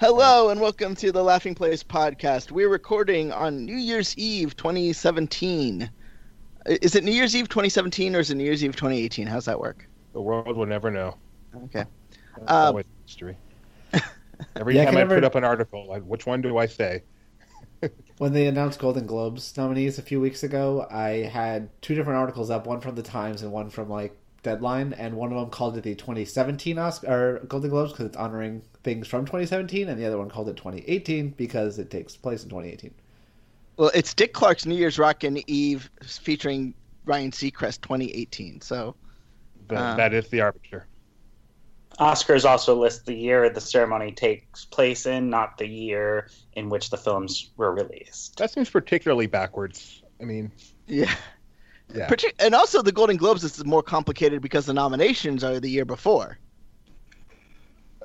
Hello and welcome to the Laughing Place podcast. We're recording on New Year's Eve 2017. Is it New Year's Eve 2017 or is it New Year's Eve 2018? How's that work? The world will never know. Okay. That's Um, always history. Every Yeah, time can I never- put up an article, like, which one do I say? When they announced Golden Globes nominees a few weeks ago, I had two different articles up, one from the Times and one from like Deadline, and one of them called it the 2017 Oscar or Golden Globes because it's honoring things from 2017, and the other one called it 2018 because it takes place in 2018. Well, it's Dick Clark's New Year's Rockin' Eve featuring Ryan Seacrest 2018. So, That, Ah. that is the arbiter. Oscars also list the year the ceremony takes place in, not the year in which the films were released. That seems particularly backwards. I mean, yeah. Yeah. And also the Golden Globes is more complicated because the nominations are the year before.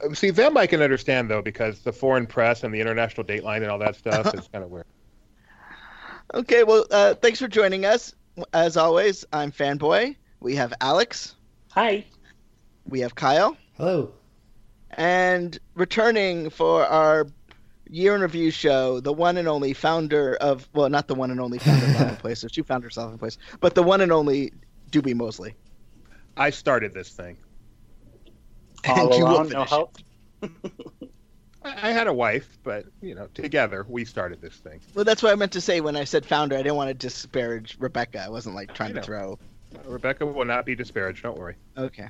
Uh, See, them I can understand though, because the foreign press and the international dateline and all that stuff is kind of weird. Okay, well, uh, thanks for joining us. As always, I'm Fanboy. We have Alex. Hi. We have Kyle. Hello. And returning for our year in review show, the one and only founder of, well, not the one and only founder of Laughing Place, there's two founders of Laughing Place, but the one and only Doobie Mosley. I started this thing. All And you will alone, no help. I, I had a wife, but you know, together we started this thing. Well, that's what I meant to say when I said founder. I didn't want to disparage Rebecca. I wasn't like trying to throw. Rebecca will not be disparaged. Don't worry. Okay.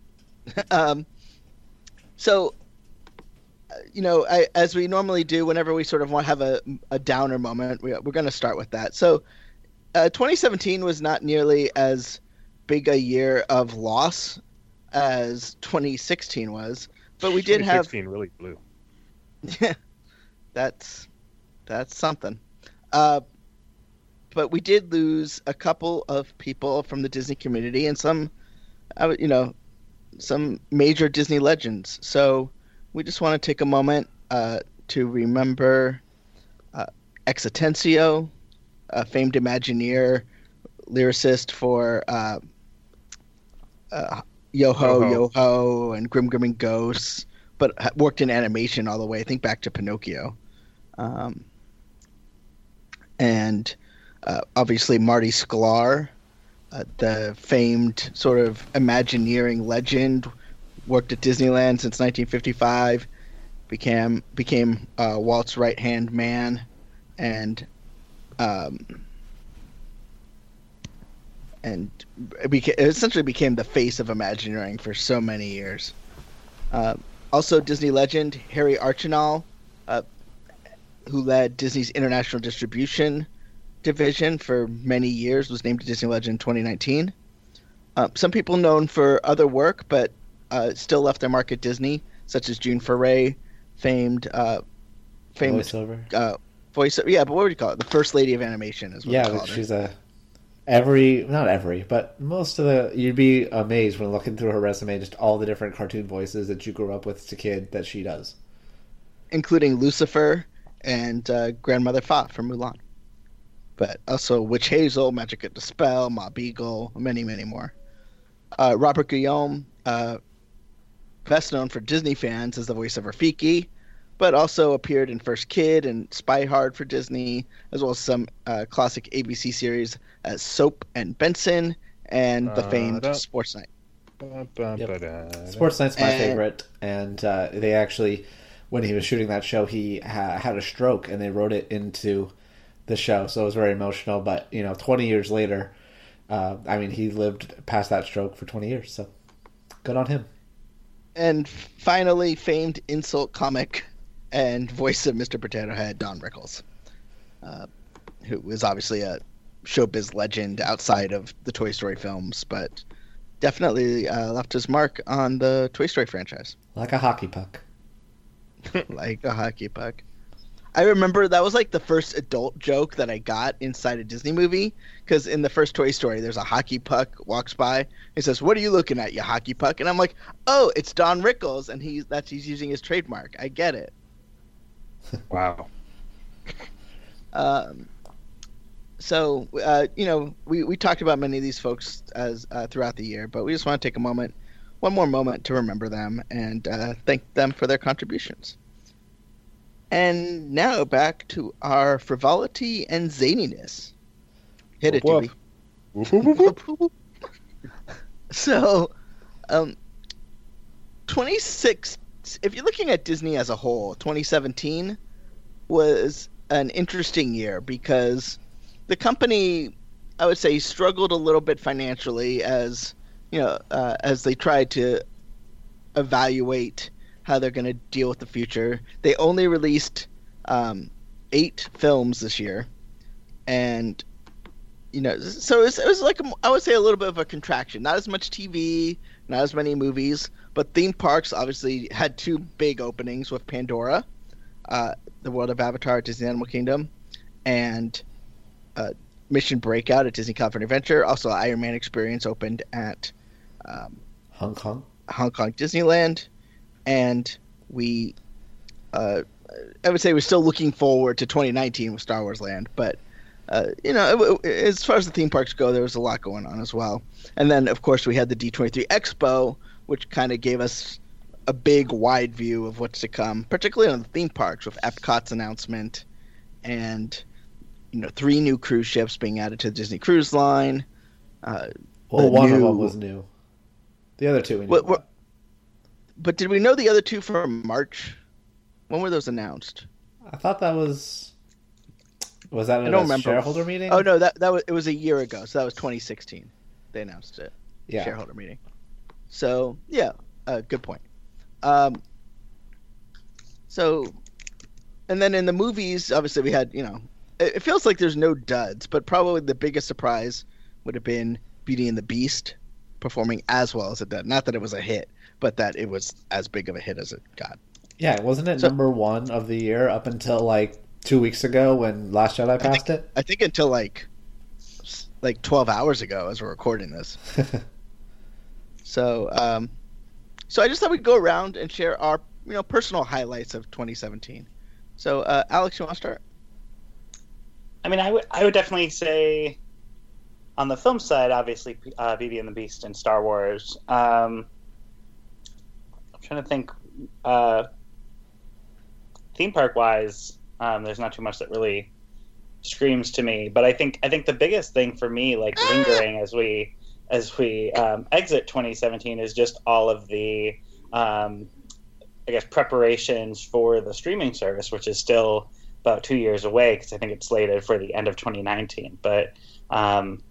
um, so, you know, I, as we normally do, whenever we sort of want to have a, a downer moment, we, we're going to start with that. So, uh, 2017 was not nearly as big a year of loss as 2016 was, but we did have 2016 really blew. yeah, that's that's something. Uh, but we did lose a couple of people from the Disney community and some, uh, you know, some major Disney legends. So we just want to take a moment uh, to remember uh, X Atencio, a famed Imagineer, lyricist for uh, uh, Yo Ho, Yo-Ho. And Grim Grinning Ghosts but worked in animation all the way. I think back to Pinocchio, um, and uh, obviously Marty Sklar, uh, the famed sort of Imagineering legend, worked at Disneyland since 1955, became became uh, Walt's right hand man, and um, and beca- essentially became the face of Imagineering for so many years. Uh, also, Disney legend Harry Archinal, uh, who led Disney's international distribution division for many years, was named a Disney legend in 2019. Uh, some people known for other work, but uh, still left their mark at Disney, such as June Foray, famed uh, famed Voiceover. uh, voice. Yeah, but what would you call it? The first lady of animation is what Yeah, they but called her. she's a every not every, but most of the you'd be amazed when looking through her resume just all the different cartoon voices that you grew up with as a kid that she does. including Lucifer and uh, Grandmother Fa from Mulan. But also Witch Hazel, Magica De Spell, Ma Beagle, many, many more. Uh, Robert Guillaume, uh, best known for Disney fans as the voice of Rafiki, but also appeared in First Kid and Spy Hard for Disney, as well as some uh, classic ABC series as Soap and Benson and the Uh, famed that- Sports Night. Ba, ba, Yep. Sports Night's my And- favorite, and uh, they actually, when he was shooting that show, he ha- had a stroke, and they wrote it into the show, so it was very emotional. But you know, twenty years later, uh, I mean, he lived past that stroke for twenty years, so good on him. And finally, famed insult comic and voice of Mr. Potato Head, Don Rickles, uh, who was obviously a showbiz legend outside of the Toy Story films, but definitely uh, left his mark on the Toy Story franchise, Like a hockey puck. like a hockey puck. I remember that was like the first adult joke that I got inside a Disney movie because in the first Toy Story, there's a hockey puck walks by and says, "What are you looking at, you hockey puck?" And I'm like, "Oh, it's Don Rickles, and he's that's he's using his trademark. I get it." Wow. Um, so uh, you know, we, we talked about many of these folks as uh, throughout the year, but we just want to take a moment, one more moment to remember them and uh, thank them for their contributions. And now back to our frivolity and zaniness. Hit it, Woof, Dewey. Woof, woof, woof, woof. so, um, 26. If you're looking at Disney as a whole, 2017 was an interesting year because the company, I would say, struggled a little bit financially as you know, uh, as they tried to evaluate how they're going to deal with the future. They only released um, eight films this year, and you know, so it was, it was like a, I would say a little bit of a contraction. Not as much TV, not as many movies, but theme parks obviously had two big openings with Pandora, uh, the World of Avatar at Disney Animal Kingdom, and uh, Mission Breakout at Disney California Adventure. Also, Iron Man Experience opened at um, Hong Kong. Hong Kong Disneyland, and we, uh, I would say we're still looking forward to 2019 with Star Wars Land, but. Uh, you know, as far as the theme parks go, there was a lot going on as well. And then, of course, we had the D23 Expo, which kind of gave us a big, wide view of what's to come, particularly on the theme parks with Epcot's announcement and, you know, three new cruise ships being added to the Disney Cruise Line. Uh, Well, one of them was new. The other two we knew. What- but did we know the other two from March? When were those announced? I thought that was. Was that I don't a remember. shareholder meeting? Oh no, that that was it was a year ago, so that was 2016. They announced it. yeah. shareholder meeting. So yeah, uh, good point. Um, so, and then in the movies, obviously we had you know, it, it feels like there's no duds, but probably the biggest surprise would have been Beauty and the Beast performing as well as it did. Not that it was a hit, but that it was as big of a hit as it got. Yeah, wasn't it So- number one of the year up until like two weeks ago when Last Jedi passed it? I think until like like 12 hours ago as we're recording this. So, um, so I just thought we'd go around and share our, you know, personal highlights of 2017. So, uh, Alex, you want to start? I mean, I would I would definitely say on the film side, obviously, uh, Beauty and the Beast and Star Wars. Um, I'm trying to think. Uh, theme park wise, um, there's not too much that really screams to me. But I think I think the biggest thing for me, like lingering as we as we um, exit 2017, is just all of the um, I guess preparations for the streaming service, which is still about two years away because I think it's slated for the end of 2019. But um,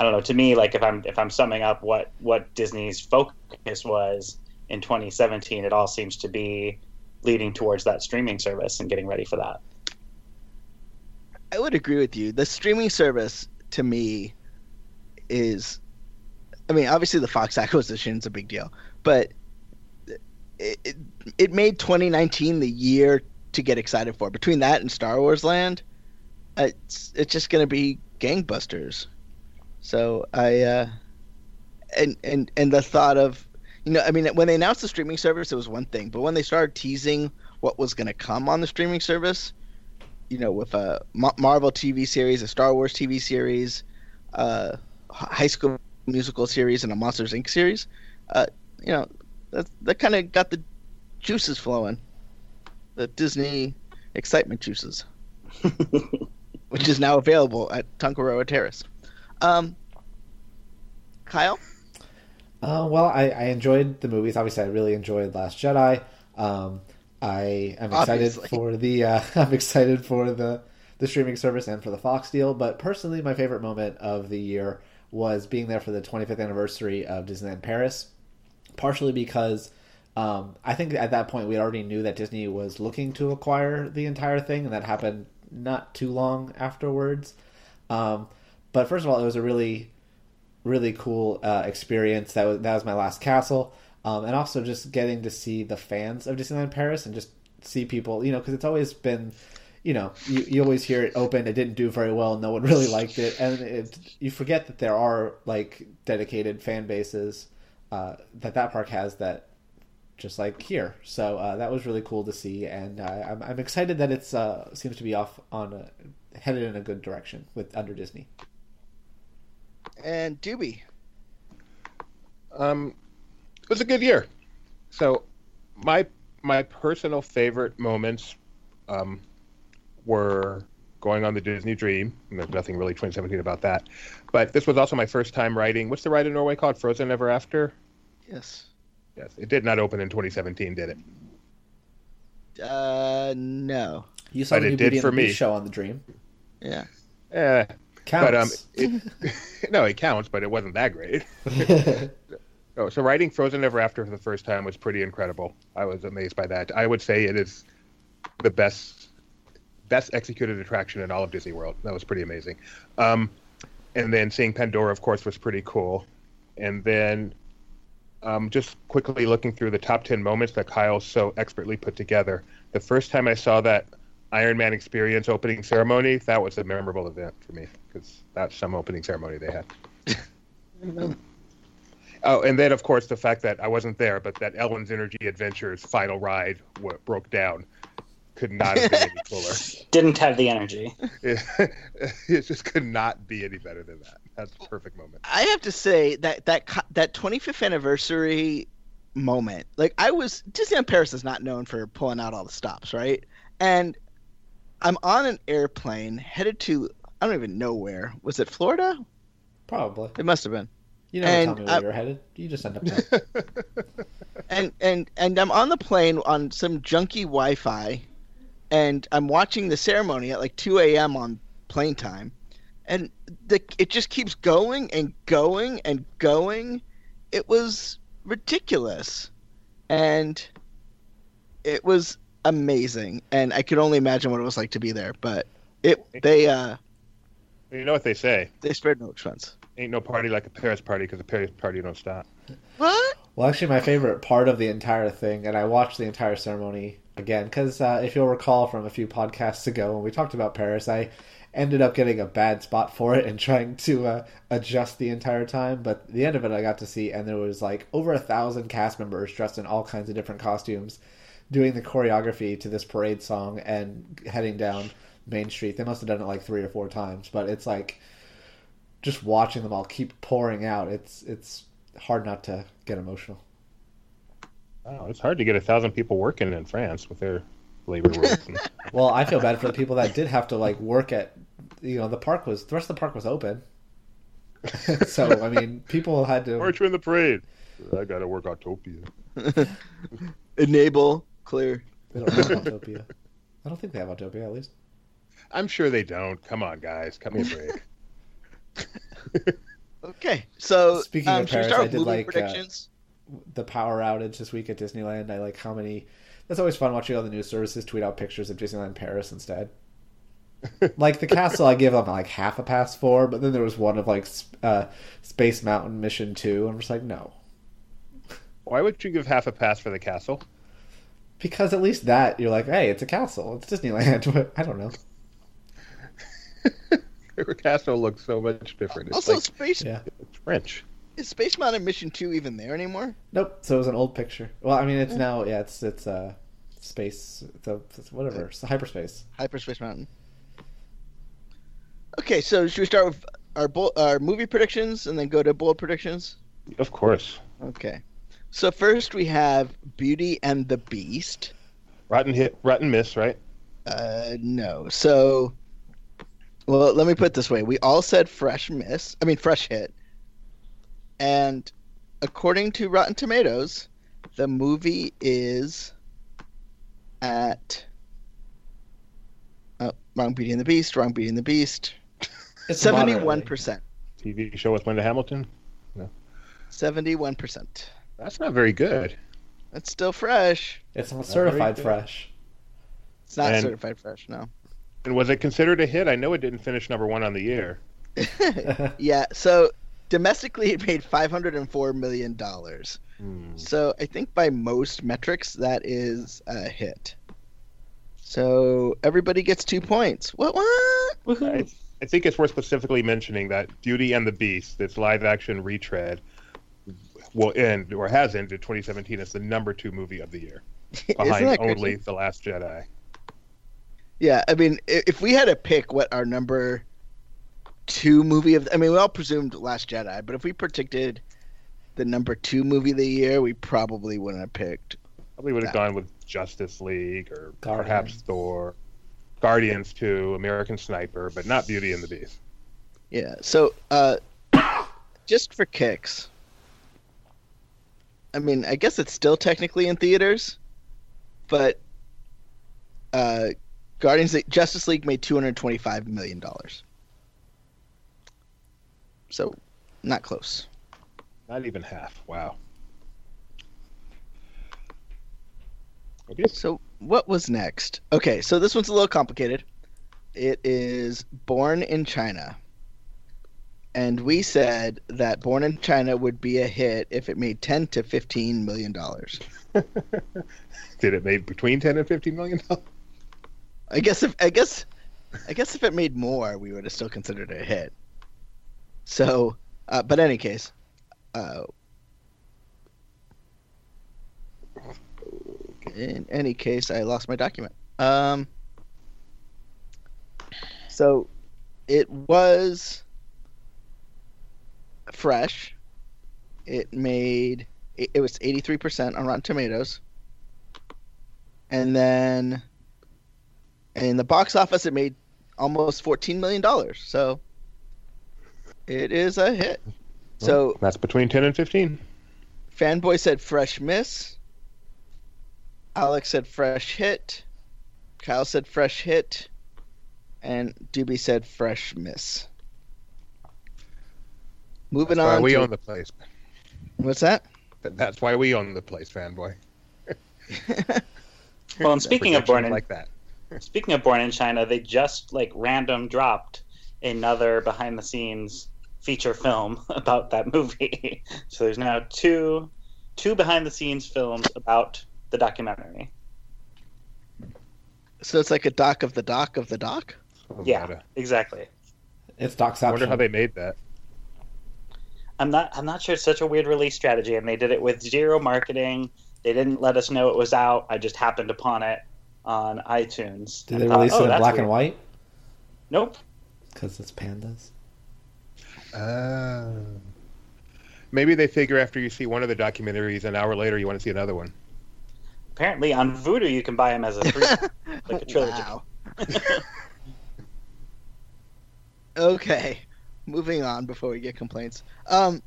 I don't know. To me, like if I'm if I'm summing up what what Disney's focus was in 2017, it all seems to be leading towards that streaming service and getting ready for that. I would agree with you. The streaming service to me is, I mean, obviously the Fox acquisition is a big deal, but it, it, it made 2019 the year to get excited for. Between that and Star Wars Land, it's it's just going to be gangbusters. So I, uh, and and and the thought of, you know, I mean, when they announced the streaming service, it was one thing, but when they started teasing what was going to come on the streaming service, you know, with a Marvel TV series, a Star Wars TV series, uh, H- High School Musical series, and a Monsters Inc. series, uh, you know, that that kind of got the juices flowing, the Disney excitement juices, which is now available at Tonkaroa Terrace. Um, Kyle, Uh, well, I, I enjoyed the movies. Obviously, I really enjoyed Last Jedi. Um, I am excited Obviously. for the uh, I'm excited for the the streaming service and for the Fox deal. But personally, my favorite moment of the year was being there for the 25th anniversary of Disneyland Paris. Partially because um, I think at that point we already knew that Disney was looking to acquire the entire thing, and that happened not too long afterwards. Um, but first of all, it was a really really cool uh, experience. That was that was my last castle, um, and also just getting to see the fans of Disneyland Paris and just see people, you know, because it's always been, you know, you, you always hear it open, it didn't do very well, no one really liked it, and it, you forget that there are like dedicated fan bases uh, that that park has that just like here. So uh, that was really cool to see, and uh, I'm, I'm excited that it's uh, seems to be off on a, headed in a good direction with under Disney. And Doobie. Um, it was a good year. So, my my personal favorite moments um, were going on the Disney Dream. And there's nothing really 2017 about that. But this was also my first time writing. What's the ride in Norway called? Frozen Ever After. Yes. Yes, it did not open in 2017, did it? Uh, no. You saw But the it new did Beauty for the me. Show on the Dream. Yeah. Eh, Counts. but um, it, no, it counts, but it wasn't that great. Oh, so writing Frozen Ever After for the first time was pretty incredible. I was amazed by that. I would say it is the best best executed attraction in all of Disney World. That was pretty amazing. Um, and then seeing Pandora, of course, was pretty cool. And then um, just quickly looking through the top 10 moments that Kyle so expertly put together. The first time I saw that Iron Man experience opening ceremony, that was a memorable event for me because that's some opening ceremony they had. Oh, and then of course the fact that I wasn't there, but that Ellen's Energy Adventures final ride w- broke down could not have been any cooler. Didn't have the energy. It, it just could not be any better than that. That's a perfect moment. I have to say that that that 25th anniversary moment, like I was Disneyland Paris is not known for pulling out all the stops, right? And I'm on an airplane headed to I don't even know where. Was it Florida? Probably. It must have been. You never And, tell me where you're headed. You just end up there. and and and I'm on the plane on some junky Wi-Fi, and I'm watching the ceremony at like 2 a.m. on plane time, and the it just keeps going and going and going. It was ridiculous, and it was amazing, and I could only imagine what it was like to be there. But it they uh You know what they say? they spared no expense. Ain't no party like a Paris party because a Paris party don't stop. What? Well, actually, my favorite part of the entire thing, and I watched the entire ceremony again because uh, if you'll recall from a few podcasts ago when we talked about Paris, I ended up getting a bad spot for it and trying to uh, adjust the entire time. But the end of it, I got to see, and there was like over a thousand cast members dressed in all kinds of different costumes, doing the choreography to this parade song and heading down Main Street. They must have done it like three or four times, but it's like just watching them all keep pouring out. It's it's hard not to get emotional. Wow, it's hard to get a thousand people working in France with their labor rules. and- Well, I feel bad for the people that did have to like work at, you know, the park was the rest of the park was open. so I mean, people had to. Aren't you in the parade? I got to work Autopia. Enable clear. They don't have Autopia. I don't think they have Autopia at least. I'm sure they don't. Come on, guys, cut me a break. Okay, so Speaking um, of we Paris, start I with did movie like, uh, predictions? The power outage this week at Disneyland. I like how many. That's always fun watching all the news services tweet out pictures of Disneyland Paris instead. like the castle, I give them like half a pass for, but then there was one of like uh, Space Mountain Mission Two. I'm just like, no, Why would you give half a pass for the castle? Because at least that you're like, hey, it's a castle, it's Disneyland. But I don't know. Your castle looks so much different. It's Also, like Space Yeah. it's French. is Space Mountain Mission Two even there anymore? Nope. So it was an old picture. Well, I mean, it's now yeah, it's it's uh space, it's, a, it's whatever, it's hyperspace. Hyperspace Mountain. Okay, so should we start with our bull, our movie predictions and then go to bold predictions? Of course. Okay. So first we have Beauty and the Beast. Rotten hit, rotten miss, right? Uh, no. So, well, let me put it this way: we all said fresh miss. I mean, fresh hit. And according to Rotten Tomatoes, the movie is at. Oh, wrong Beauty and the Beast. Wrong Beauty and the Beast. It's Seventy-one percent. TV show with Linda Hamilton. No. Seventy-one percent. That's not very good. That's still fresh. It's not certified good. fresh. It's not And- certified fresh. No. And was it considered a hit? I know it didn't finish number one on the year. yeah. So domestically, it made five hundred and four million dollars. Hmm. So I think by most metrics, that is a hit. So everybody gets two points. What? What? I, I think it's worth specifically mentioning that Beauty and the Beast, its live action retread, will end or has ended 2017 as the number two movie of the year, Isn't behind that crazy? only The Last Jedi. Yeah. I mean, if we had to pick what our number two movie of, I mean, we all presumed Last Jedi, but if we predicted the number two movie of the year, we probably wouldn't have picked. Probably would have That- gone with Justice League or Guardians. perhaps Thor, Guardians 2, American Sniper, but not Beauty and the Beast. Yeah. So, uh, just for kicks, I mean, I guess it's still technically in theaters, but uh, Guardians of Justice League made two hundred twenty-five million dollars. So, not close. Not even half. Wow. Okay. So, what was next? Okay, so this one's a little complicated. It is Born in China. And we said that Born in China would be a hit if it made 10 to 15 million dollars. Did it make between 10 and 15 million dollars? I guess if I guess I guess if it made more, we would have still considered it a hit. So, uh, but any case, uh, in any case, I lost my document. Um, so it was fresh. It made it, it was eighty three percent on Rotten Tomatoes, and then in the box office, it made almost fourteen million dollars. So it is a hit. So That's between 10 and 15. Fanboy said fresh miss. Alex said fresh hit. Kyle said fresh hit. And Doobie said fresh miss. Moving That's why on. we to- own the place. What's that? That's why we own the place, fanboy. Well, and speaking of born in like that. speaking of born in China, they just like random dropped another behind the scenes feature film about that movie. so there's now two two behind the scenes films about the documentary. so it's like a doc of the doc of the doc? Oh, Yeah. meta. Exactly. It's I wonder how they made that. I'm not I'm not sure it's such a weird release strategy and they did it with zero marketing. They didn't let us know it was out. I just happened upon it on iTunes. Did and they thought, release "Oh, it in black weird." and white? Nope. Because it's pandas. Ah. Maybe they figure after you see one of the documentaries, an hour later you want to see another one. Apparently on Vudu you can buy them as a three like a trilogy. Wow. okay. Moving on before we get complaints. Um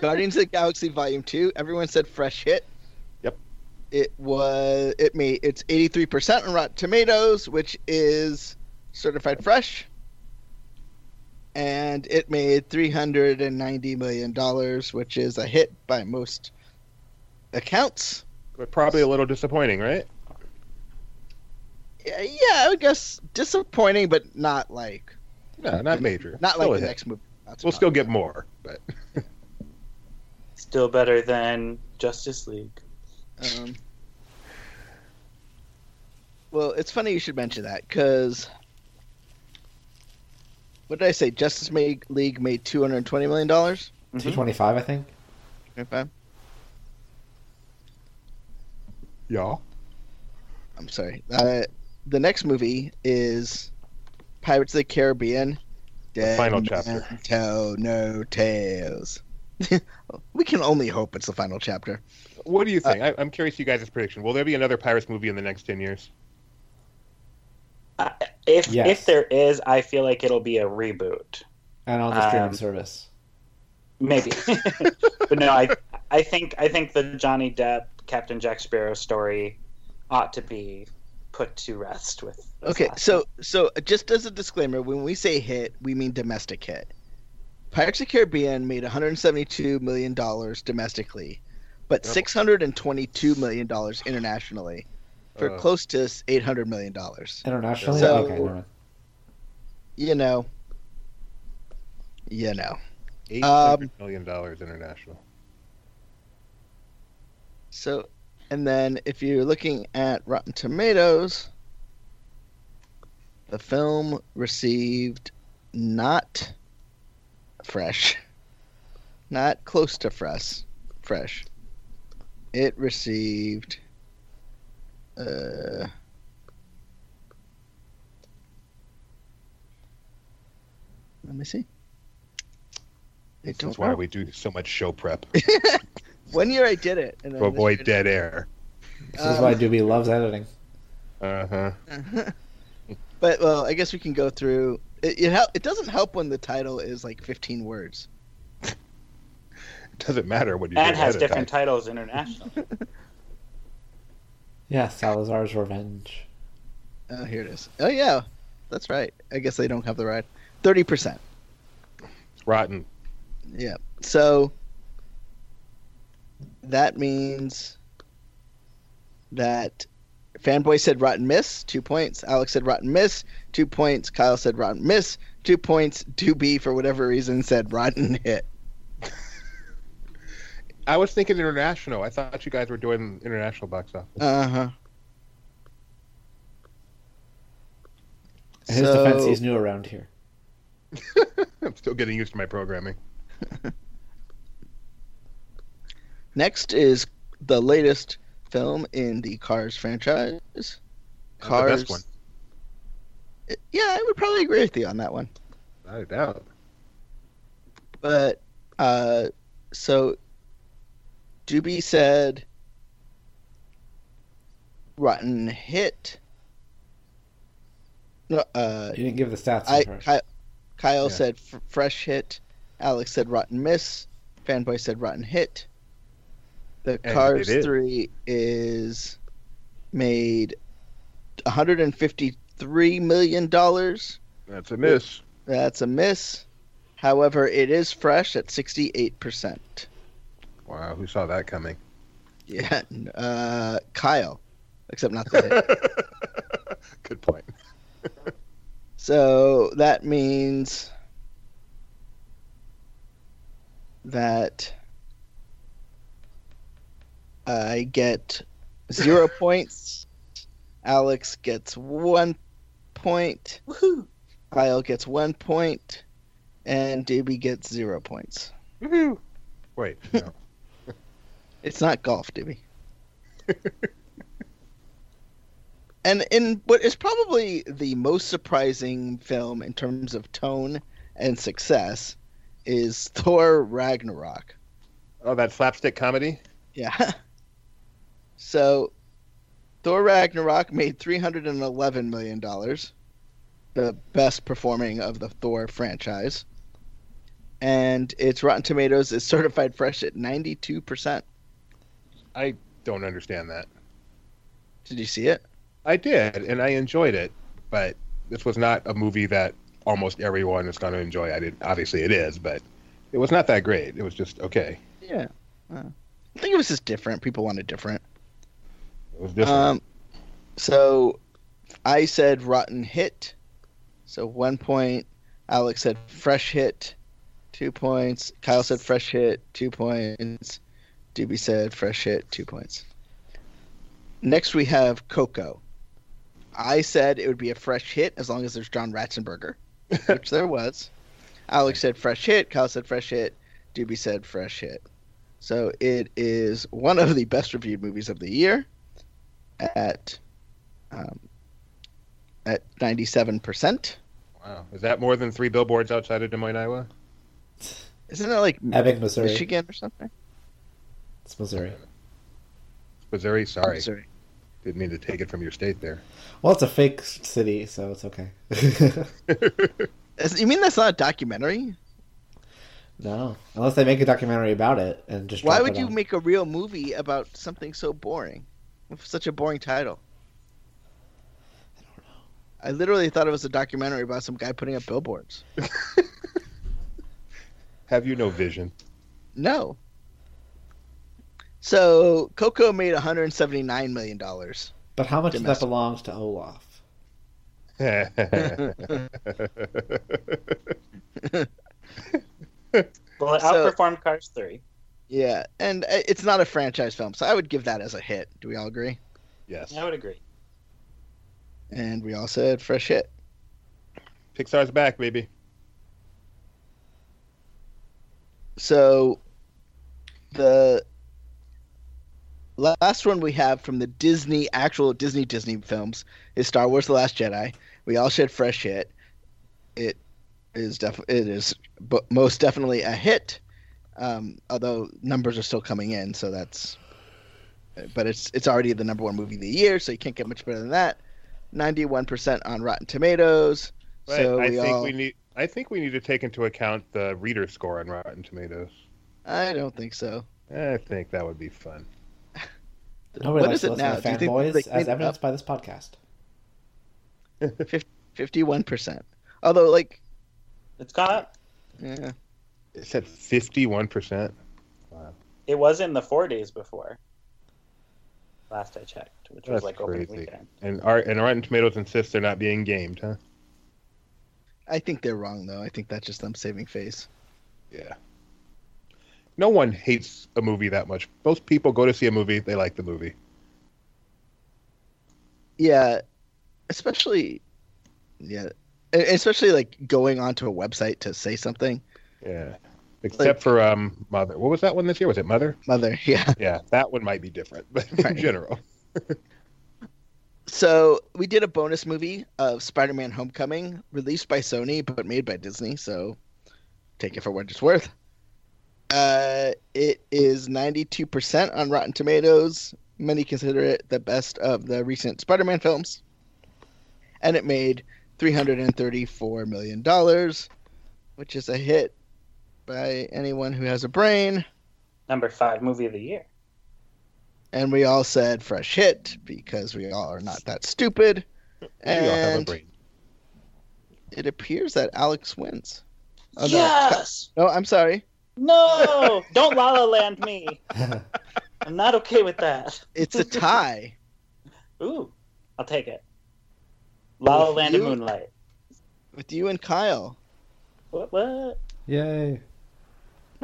Guardians of the Galaxy Volume 2, everyone said fresh hit. Yep. It was it made it's 83% on Rotten Tomatoes, which is certified fresh. And it made 390 million dollars, which is a hit by most accounts. But probably a little disappointing, right? Yeah, yeah, I guess disappointing but not like No, not major. not Still like a the hit. next movie. That's We'll still get more, but Still better than Justice League. Um, well, it's funny you should mention that because what did I say? Justice Ma- League made two hundred twenty million dollars. Mhm. 225, I think. Okay, yeah. I'm sorry. Uh, the next movie is Pirates of the Caribbean. Dead final chapter. Tell no tales. we can only hope it's the final chapter. What do you think? I, I'm curious you guys' prediction. Will there be another Pirates movie in the next 10 years? Uh, if Yes. if there is, I feel like it'll be a reboot. And on the streaming Um, service. Maybe. but no, I I think I think the Johnny Depp Captain Jack Sparrow story ought to be put to rest with Okay, so so just as a disclaimer, when we say hit, we mean domestic hit. Pirates of the Caribbean made 172 million dollars domestically, but 622 million dollars internationally, for Uh. close to 800 million dollars. Internationally? So- okay. You know, you know. Eight Um, hundred million dollars international. So, and then if you're looking at Rotten Tomatoes, the film received not fresh, not close to fresh, fresh. It received, uh, let me see. That's why know. we do so much show prep One year I did it, and then to avoid dead air. This is Um, why Doobie loves editing. Uh huh. but well, I guess we can go through. It it, hel- it doesn't help when the title is like 15 words. It doesn't matter what you And do has different time. titles internationally. Yeah, Salazar's Revenge. Oh, here it is. Oh yeah, that's right. I guess they don't have the right. 30 percent. Rotten. Yeah. So that means that fanboy said rotten miss, two points. Alex said rotten miss, two points. Kyle said rotten miss, two points. Doobie, for whatever reason, said rotten hit. I was thinking international. I thought you guys were doing international box office. Uh huh. In his defense, he's new around here. I'm still getting used to my programming. next is the latest film in the Cars franchise. Cars. The best one. Yeah, I would probably agree with you on that one. Not a doubt. But uh, so Doobie said rotten hit. No, uh, You didn't give the stats. I. Kyle, Kyle Yeah. said f- fresh hit. Alex said rotten miss. Fanboy said rotten hit. The And Cars is. three is made 153 million dollars. That's a miss. That's a miss. However, it is fresh at 68%. Wow, who saw that coming? Yeah, uh, Kyle, except not the. Good point. so that means that I get zero points. Alex gets one point. Woohoo! Kyle gets one point, and Doobie gets zero points. Woohoo! Wait, no. It's not golf, Doobie. and in what is probably the most surprising film in terms of tone and success is Thor Ragnarok. oh, that slapstick comedy? Yeah. So Thor Ragnarok made $311 million, the best performing of the Thor franchise. And its Rotten Tomatoes is certified fresh at 92%. I don't understand that. Did you see it? I did, and I enjoyed it, but this was not a movie that almost everyone is going to enjoy. I did, obviously, it is, but it was not that great. It was just okay. Yeah. Uh, I think it was just different. People wanted different. It was different. Um, so I said rotten hit. So one point. Alex said fresh hit. Two points. Kyle said fresh hit. Two points. Doobie said fresh hit. Two points. Next we have Coco. I said it would be a fresh hit as long as there's John Ratzenberger, which there was. Alex said fresh hit. Kyle said fresh hit. Doobie said fresh hit. So it is one of the best reviewed movies of the year at um, at ninety seven percent. wow, is that more than three billboards outside of Des Moines, Iowa? Isn't it like Ebbing, Missouri. Michigan or something? It's Missouri. Missouri. Sorry, Missouri. didn't mean to take it from your state there. Well, it's a fake city, so it's okay. You mean that's not a documentary? no, unless they make a documentary about it and just. Why would you on. make a real movie about something so boring? With such a boring title. I don't know. I literally thought it was a documentary about some guy putting up billboards. Have you no vision? No. So Coco made 179 million dollars. But how much of that belongs to Olaf? Well, it So- outperformed Cars 3. Yeah, and uh, it's not a franchise film, so I would give that as a hit. Do we all agree? yes. I would agree. And we all said fresh hit. Pixar's back, baby. So the last one we have from the Disney actual Disney Disney films is Star Wars: The Last Jedi. We all said fresh hit. It is def- it is but most definitely a hit. Um, although numbers are still coming in, so that's but it's it's already the number one movie of the year, so you can't get much better than that. Ninety-one percent on Rotten Tomatoes. But so I think all, we need. I think we need to take into account the reader score on Rotten Tomatoes. I don't think so. I think that would be fun. Nobody What likes is to it now? to Do you think fanboys, they as cleaned evidenced up? by this podcast. Fifty-one percent. Although, like, It's got. yeah, It said fifty-one percent. Wow. It was in the 40s before. Last I checked, which was like opening crazy. weekend. And Art and Rotten Tomatoes insists they're not being gamed, huh? I think they're wrong though. I think that's just them saving face. Yeah. No one hates a movie that much. Most people go to see a movie, they like the movie. Yeah, especially, yeah, especially like going onto a website to say something. Yeah. Except for um Mother. What was that one this year? Was it Mother? Mother, yeah. Yeah, that one might be different, but in Right. general. So we did a bonus movie of Spider-Man: Homecoming, released by Sony but made by Disney. So take it for what it's worth. Uh, it is 92% on Rotten Tomatoes. Many consider it the best of the recent Spider-Man films, and it made 334 million dollars, which is a hit by anyone who has a brain. Number five movie of the year. And we all said fresh hit because we all are not that stupid. And we all have a brain. it appears that Alex wins. Oh, yes! No, I'm sorry. No! Don't La La Land me. I'm not okay with that. It's a tie. Ooh, I'll take it. La La With Land and? Moonlight. with you and Kyle. What? What? Yay!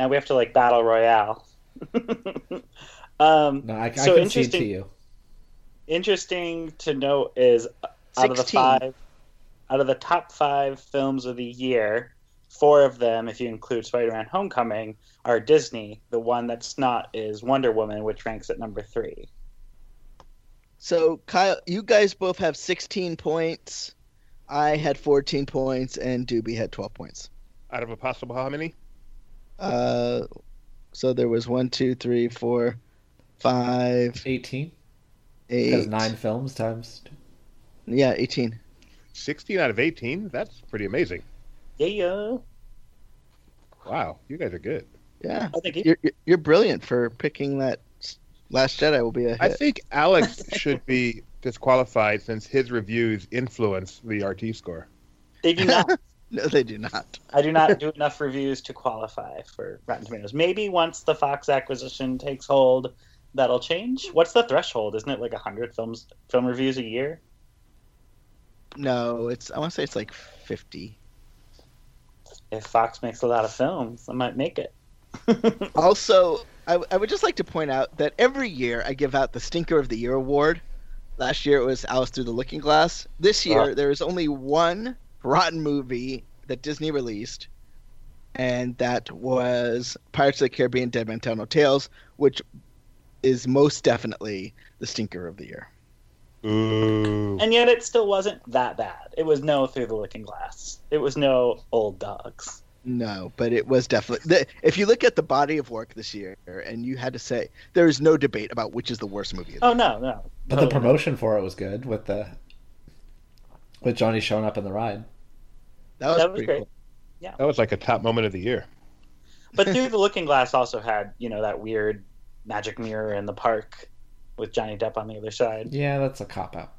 Now we have to like battle royale. um, No, I, I So concede to interesting- you. interesting to note is uh, out of the five, out of the top five films of the year, four of them, if you include Spider-Man: Homecoming, are Disney. The one that's not is Wonder Woman, which ranks at number three. So Kyle, you guys both have 16 points. I had 14 points, and Doobie had 12 points. Out of a possible how many? Uh, so there was one, two, three, four, five, 18? eight. Because nine films times. Yeah, 18. 16 out of 18? That's pretty amazing. Yeah, Wow, you guys are good. Yeah, I think you're you're- you're brilliant for picking that. Last Jedi will be a I hit. think Alex should be disqualified since his reviews influence the RT score. they do not. No, they do not. I do not do enough reviews to qualify for Rotten Tomatoes. Maybe once the Fox acquisition takes hold, that'll change. What's the threshold? Isn't it like hundred films, film reviews a year? No, it's. I want to say it's like 50. If Fox makes a lot of films, I might make it. Also, I, I would just like to point out that every year I give out the Stinker of the Year award. Last year it was Alice Through the Looking Glass. This year Ah. there is only one rotten movie that Disney released, and that was Pirates of the Caribbean: Dead Man Tell No Tales, which is most definitely the Stinker of the Year. Ooh. And yet it still wasn't that bad. It was no Through the Looking Glass. It was no Old Dogs. No, but it was definitely. The, if you look at the body of work this year, and you had to say, there is no debate about which is the worst movie. Of the Oh no, no. But the promotion for it was good with the with Johnny showing up in the ride. That was, That was pretty great. cool. That was like a top moment of the year. But Through the Looking Glass also had, you know, that weird magic mirror in the park with Johnny Depp on the other side. Yeah, that's a cop out.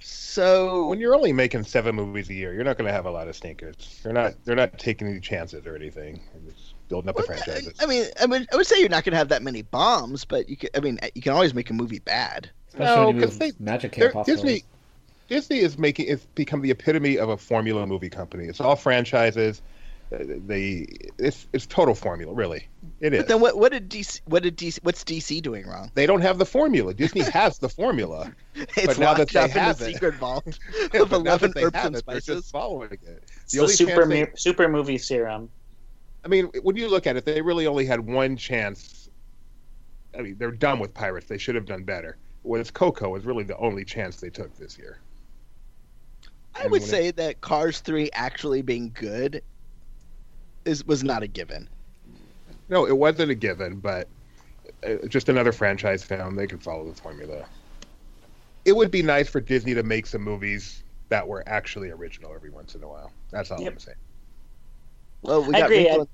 So When you're only making seven movies a year, you're not going to have a lot of stinkers. They're not. They're not taking any chances or anything. They're just building up the Well, franchises. I mean, I mean, I would say you're not going to have that many bombs, but you can. I mean, you can always make a movie bad. Especially No, when you 'cause move they- Magic They're- Camp Disney, Disney. Disney is making it's become the epitome of a formula movie company. It's all franchises. Uh, They it's it's total formula, really. It is. But then, what? What did DC? What did DC? What's DC doing wrong? they don't have the formula. Disney has the formula. It's now that locked they in have the it- secret vault Yeah, of but now that eleven they herbs have and it, they're just following it. It's The the, super chance they- mu- super movie serum. I mean, when you look at it, they really only had one chance. I mean, they're done with Pirates. They should have done better. Whereas Coco is really the only chance they took this year. I would say that Cars Three actually being good is was not a given. No, it wasn't a given, but uh, just another franchise film. They could follow the formula. It would be nice for Disney to make some movies that were actually original every once in a while. That's all Yep. I'm saying. Well, we I got agree, Wrinkle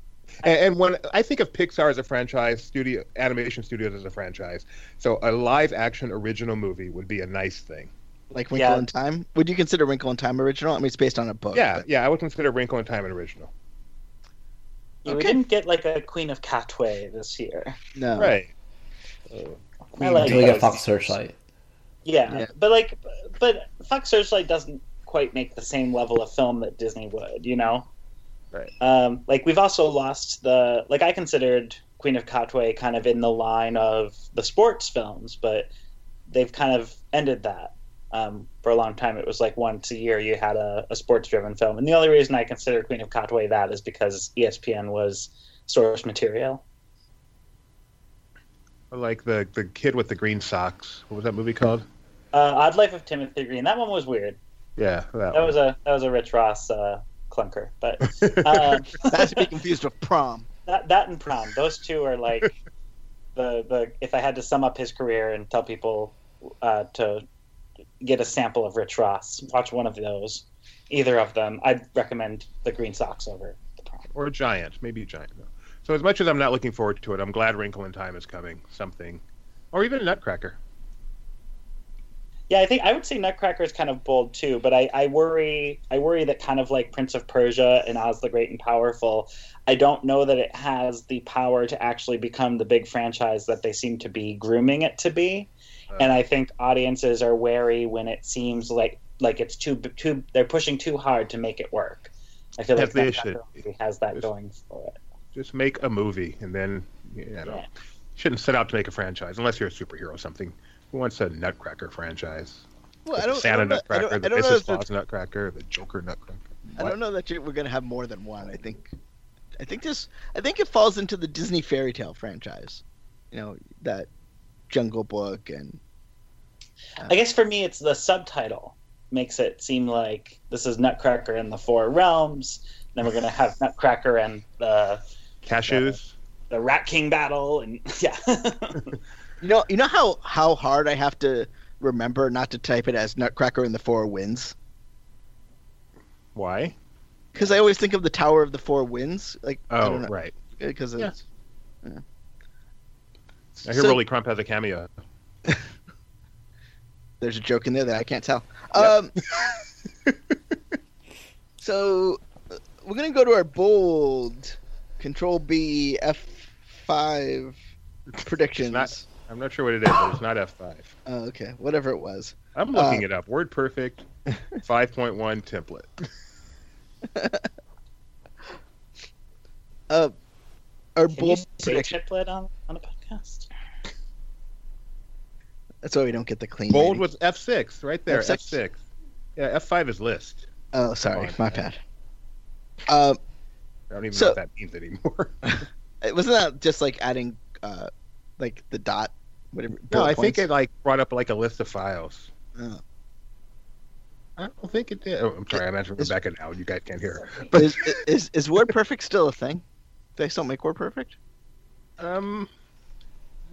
And, and when I think of Pixar as a franchise, studio animation studios as a franchise, so a live action original movie would be a nice thing. like Wrinkle Yeah. in Time. Would you consider Wrinkle in Time original? I mean, it's based on a book. Yeah, but- yeah, I would consider Wrinkle in Time an original. Yeah, We Okay. didn't get like a Queen of Katwe this year. No. Right. Oh. I like Until we get. Fox Searchlight. Yeah, Yeah. but like, but Fox Searchlight doesn't quite make the same level of film that Disney would, you know. Right. Um, like we've also lost the like I considered Queen of Katwe kind of in the line of the sports films, but they've kind of ended that. Um, for a long time, it was like once a year you had a, a sports-driven film, and the only reason I consider Queen of Katwe that is because ESPN was source material. Like the the kid with the green socks. What was that movie called? Uh, Odd Life of Timothy Green. That one was weird. Yeah, that, That was a that was a Rich Ross uh, clunker, but um, Not to be confused with Prom. that that and prom those two are like the the if i had to sum up his career and tell people uh, to get a sample of rich ross watch one of those either of them i'd recommend the green socks over the prom or Giant, maybe Giant. So as much as I'm not looking forward to it, I'm glad Wrinkle in Time is coming. Something, or even Nutcracker. Yeah i think i would say nutcracker is kind of bold too but I, I worry i worry that kind of like prince of persia and oz the great and powerful i don't know that it has the power to actually become the big franchise that they seem to be grooming it to be and I think audiences are wary when it seems like like it's too too they're pushing too hard to make it work. I feel like that should. has that Yes. going for it. Just make a movie, and then you know, Yeah. shouldn't set out to make a franchise unless you're a superhero or something. Who wants a Nutcracker franchise? Well, I don't. I Santa don't, know- I Nutcracker, don't, I the don't know Mrs. Claus Nutcracker, the Joker Nutcracker. I don't know that we're gonna have more than one. I think, I think this, I think it falls into the Disney fairy tale franchise. You know that Jungle Book and uh, I guess for me it's the subtitle makes it seem like this is Nutcracker and the Four Realms. Then we're gonna have Nutcracker and the Cashews. the Rat King battle and yeah. you know, you know how how hard I have to remember not to type it as Nutcracker and the Four Winds Why? because I always think of the Tower of the Four Winds, like I Oh, don't know, right. because Yeah. it's. yeah. I hear So- Rolly Crump has a cameo. There's a joke in there that I can't tell. Yep. Um, so we're gonna go to our bold Control B F five predictions. not- I'm not sure what it is, but it's not F5. Oh, okay, whatever it was. I'm looking Uh, it up. Word Perfect 5.1 template. Uh, our Can you bold say prediction. chiplet on, on a podcast? That's why we don't get the clean. Bold rating. was F6 right there. F6? F6. Yeah, F5 is list. Oh, sorry, on, my man. bad. Um, I don't even So- know what that means anymore. it wasn't that just like adding, uh, like the dot, whatever. no, bullet I think it like brought up like a list of files. Oh. I don't think it did. Oh, I'm sorry, I'm answering Is- Rebecca now. You guys can't hear her. But is, is is Word Perfect still a thing? They still make Word Perfect? um,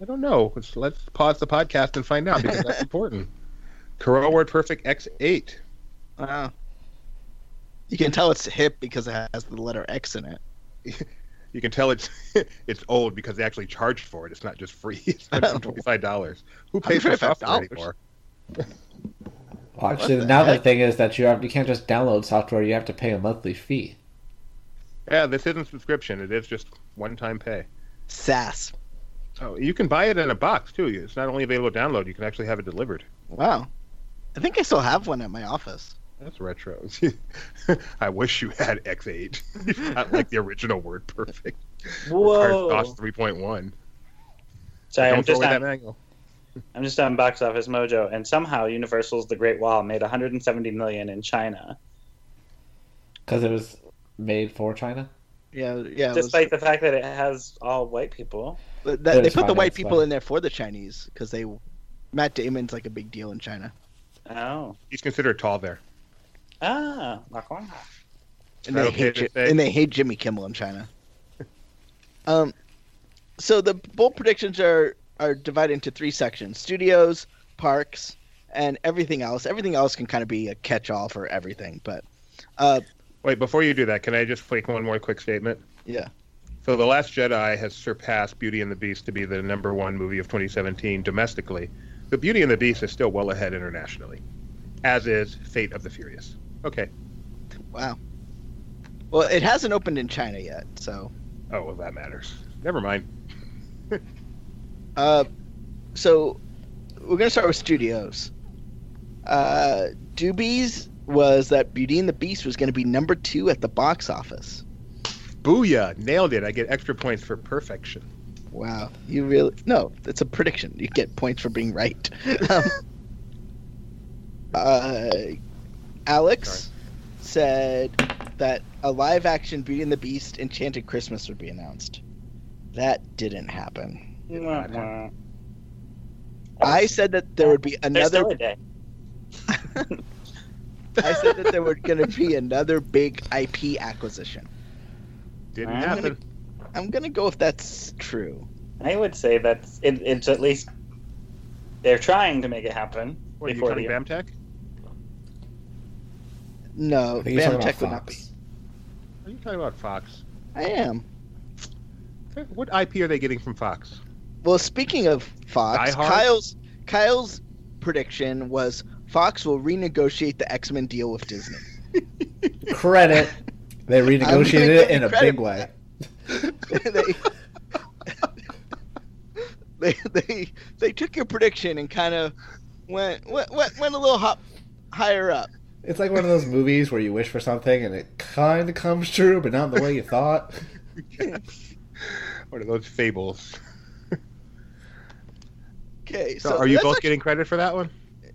I don't know. Let's, let's pause the podcast and find out because that's important. Corel Word Perfect X8. Wow. You can tell it's hip because it has the letter X in it. You can tell it's it's old because they actually charged for it. It's not just free. It's oh. twenty five dollars. Who pays for software $125? anymore? Well, actually, the now the thing is that you have you can't just download software. You have to pay a monthly fee. Yeah, this isn't subscription. It is just one time pay. SAS. Oh, you can buy it in a box too. It's not only available to download. You can actually have it delivered. Wow. I think I still have one at my office. That's retro. I wish you had X8. not like the original Word Perfect. Whoa! DOS 3.1. Sorry, I'm Don't throw just away that on. I'm just on Box Office Mojo, and somehow Universal's The Great Wall made 170 million in China, Because it was made for China. Yeah, yeah. it was- despite the fact that it has all white people. but That that, they put the white people fine. in there for the Chinese because they, Matt Damon's like a big deal in China, Oh, He's considered tall there. Ah, not going. and they okay hate to and they hate Jimmy Kimmel in China. um, so the bold predictions are are divided into three sections: studios, parks, and everything else. Everything else can kind of be a catch-all for everything. But uh, Wait, before you do that, can I just make one more quick statement? yeah, So, The Last Jedi has surpassed Beauty and the Beast to be the number one movie of 2017 domestically. But Beauty and the Beast is still well ahead internationally, as is Fate of the Furious. Okay. wow. Well, it hasn't opened in China yet, so Oh, well, that matters. Never mind. Uh, so we're gonna start with studios. Uh, Doobies was that Beauty and the Beast was gonna be number two at the box office. Booyah! Nailed it. I get extra points for perfection. Wow, you really no, it's a prediction. You get points for being right. um, uh, Alex said that a live-action Beauty and the Beast Enchanted Christmas would be announced. That didn't happen. Mwah, mwah. I said that there would be another still a day. I said that there were going to be another big IP acquisition. Didn't I'm happen. I'm going to go if that's true. I would say that it, it's at least they're trying to make it happen What, are you before the Bamtech? No, I think he's talking about Bamtech would not be. Are you talking about Fox? I am. What IP are they getting from Fox? Well, speaking of Fox, Kyle's Kyle's prediction was Fox will renegotiate the X-Men deal with Disney. Credit. They renegotiated it in a big way. they, they they they took your prediction and kind of went went went, went a little hop higher up. It's like one of those movies where you wish for something and it kind of comes true, but not the way you thought. What are those fables? Okay, So, so, are you both actually- getting credit for that one?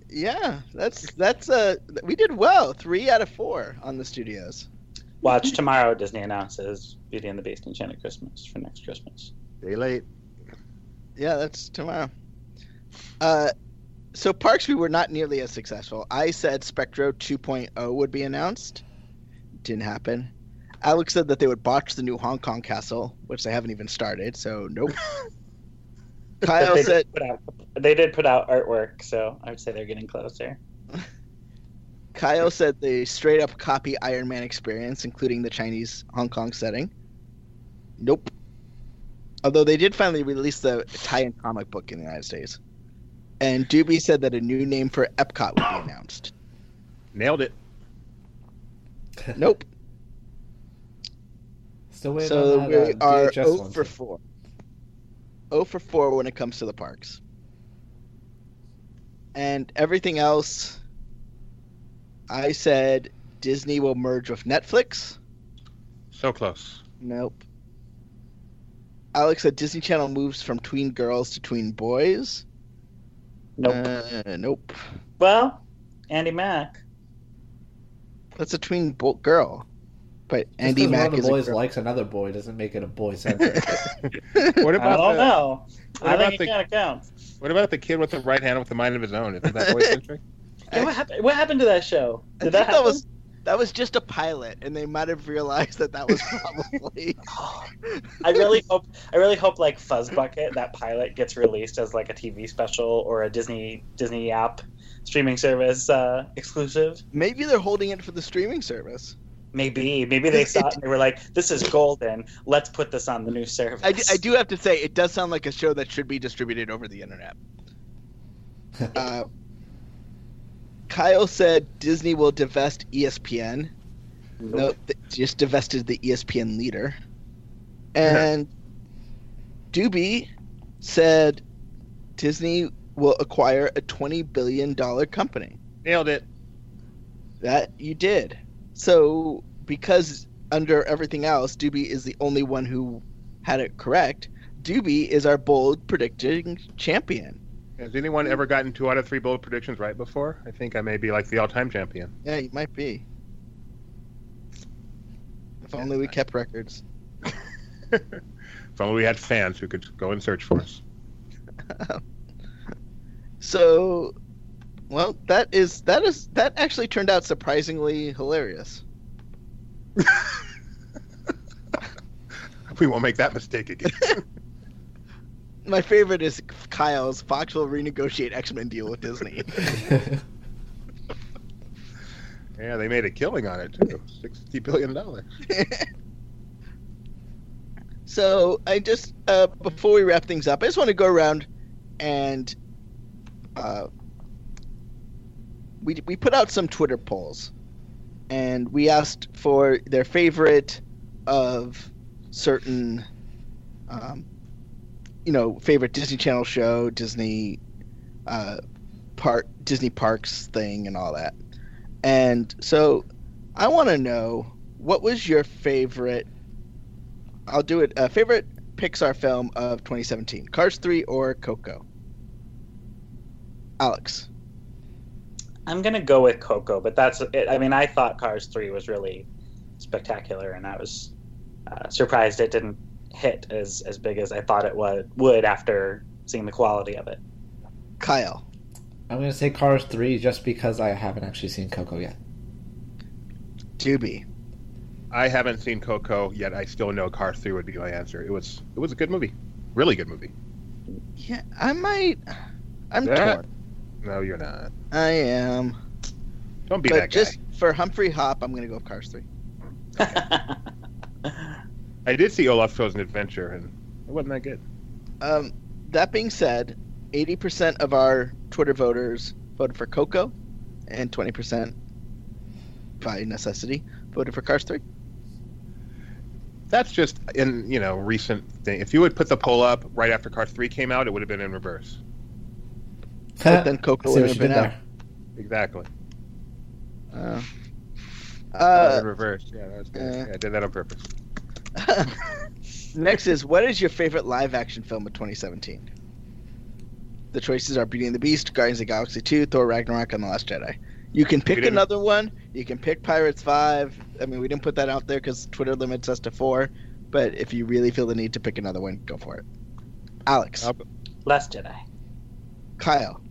Yeah, that's that's uh we did well. Three out of four on the studios. watch tomorrow. Disney announces Beauty and the Beast Enchanted Christmas for next Christmas. Day late. Yeah, that's tomorrow. Uh, so parks we were not nearly as successful. I said Spectro 2.0 would be announced. Didn't happen. Alex said that they would botch the new Hong Kong castle, which they haven't even started. So nope. Kyle they said did put out they did put out artwork, so I would say they're getting closer. Kyle said they straight up copy Iron Man experience, including the Chinese Hong Kong setting. Nope. Although they did finally release the tie-in comic book in the United States. And Doobie said that a new name for Epcot would be announced. Nailed it. Nope. Still waiting So on we uh, are DHS 0 one, for too. 4. 0 for 4 when it comes to the parks. And everything else, I said Disney will merge with Netflix. So close. Nope. Alex said Disney Channel moves from tween girls to tween boys. Nope. Uh, nope. well, Andy Mack. That's a tween bo- girl. But Just Andy 'cause Mack one of is the a boys girl. likes another boy doesn't make it a boy centric. What about? I about don't the, know. what I about think the- it kind of counts. What about the kid with the right hand with the mind of his own? Isn't that boy centric? Yeah, what happened? What happened to that show? I Did think that that was that was just a pilot, and they might have realized that that was probably. I really hope. I really hope like Fuzz Bucket, that pilot, gets released as like a TV special or a Disney Disney app streaming service uh, exclusive. Maybe they're holding it for the streaming service. Maybe, maybe they saw it and they were like, "This is golden. Let's put this on the new service." I, do- I do have to say, it does sound like a show that should be distributed over the internet. Uh, Kyle said Disney will divest ESPN. No, th- just divested the ESPN leader. And Doobie said Disney will acquire a $20 billion company. Nailed it. That you did. So, because under everything else, Doobie is the only one who had it correct, Doobie is our bold predicting champion. Has anyone ever gotten two out of three bold predictions right before? I think I may be like the all-time champion. Yeah, you might be. If only we kept records. if only we had fans who could go and search for us. So, well, that is that is that actually turned out surprisingly hilarious. We won't make that mistake again. My favorite is Kyle's Fox will renegotiate X Men deal with Disney. Yeah, they made a killing on it too. Sixty billion dollars. so I just uh, before we wrap things up, I just want to go around and uh, we we put out some Twitter polls, and we asked for their favorite of certain, um, you know, favorite Disney Channel show, Disney uh, park, Disney parks thing, and all that. And so, I want to know what was your favorite. I'll do it. Uh, favorite Pixar film of 2017: Cars 3 or Coco? Alex. I'm gonna go with Coco, but that's it. I mean, I thought Cars Three was really spectacular, and I was uh, surprised it didn't hit as as big as I thought it would would after seeing the quality of it. Kyle. I'm gonna say Cars Three just because I haven't actually seen Coco yet. Doobie. I haven't seen Coco yet. I still know Cars 3 would be my answer. It was it was a good movie, really good movie. Yeah, I might. I'm Yeah. torn. No, you're not. I am. Don't be but that guy. just for Humphrey Hop, I'm gonna go with Cars 3. I did see Olaf's Frozen Adventure, and it wasn't that good. Um, that being said, 80% of our Twitter voters voted for Coco, and 20% by necessity voted for Cars 3. That's just in you know recent thing. If you would put the poll up right after Cars 3 came out, it would have been in reverse. But then Coco would have been out. there. Exactly. Uh, in uh, reverse. Yeah, that was good. uh, yeah, I did that on purpose. next is what is your favorite live action film of 2017? The choices are Beauty and the Beast, Guardians of the Galaxy 2, Thor Ragnarok, and The Last Jedi. You can pick another one. You can pick Pirates 5. I mean, we didn't put that out there because Twitter limits us to four. But if you really feel the need to pick another one, go for it. Alex, I'll- Last Jedi. Kyle,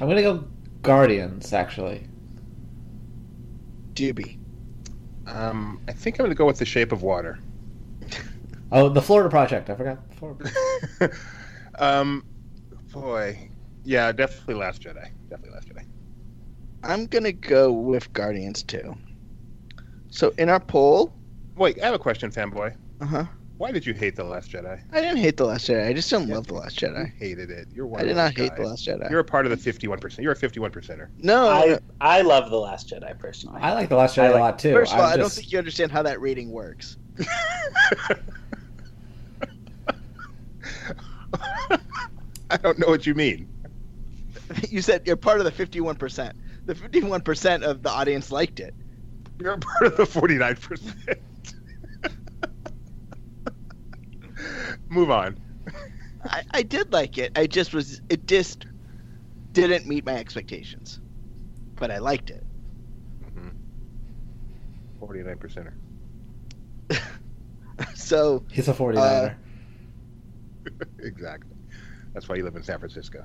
I'm gonna go Guardians actually. Doobie, Um, I think I'm going to go with The Shape of Water. Oh, the Florida Project. I forgot. Florida. um, boy, yeah, definitely Last Jedi. Definitely Last Jedi. I'm gonna go with Guardians too. So in our poll, Wait, I have a question, fanboy. uh huh. Why did you hate The Last Jedi? I didn't hate the Last Jedi. I just didn't Yeah. love the Last You Jedi. hated it. You're one I did those not hate the. Last Jedi. You're a part of the 51%. You're a 51 percenter. No, I I love the Last Jedi personally. I like the Last Jedi I a like- lot too. First of all, I'm I don't think you understand how that rating works. I don't know what you mean. you said you're part of the 51%. The 51% of the audience liked it. You're a part of the 49%. Move on. I, I did like it. I just was, it just didn't meet my expectations. But I liked it. Mm-hmm. 49 percenter. So, He's a 49er. Uh, exactly. That's why you live in San Francisco.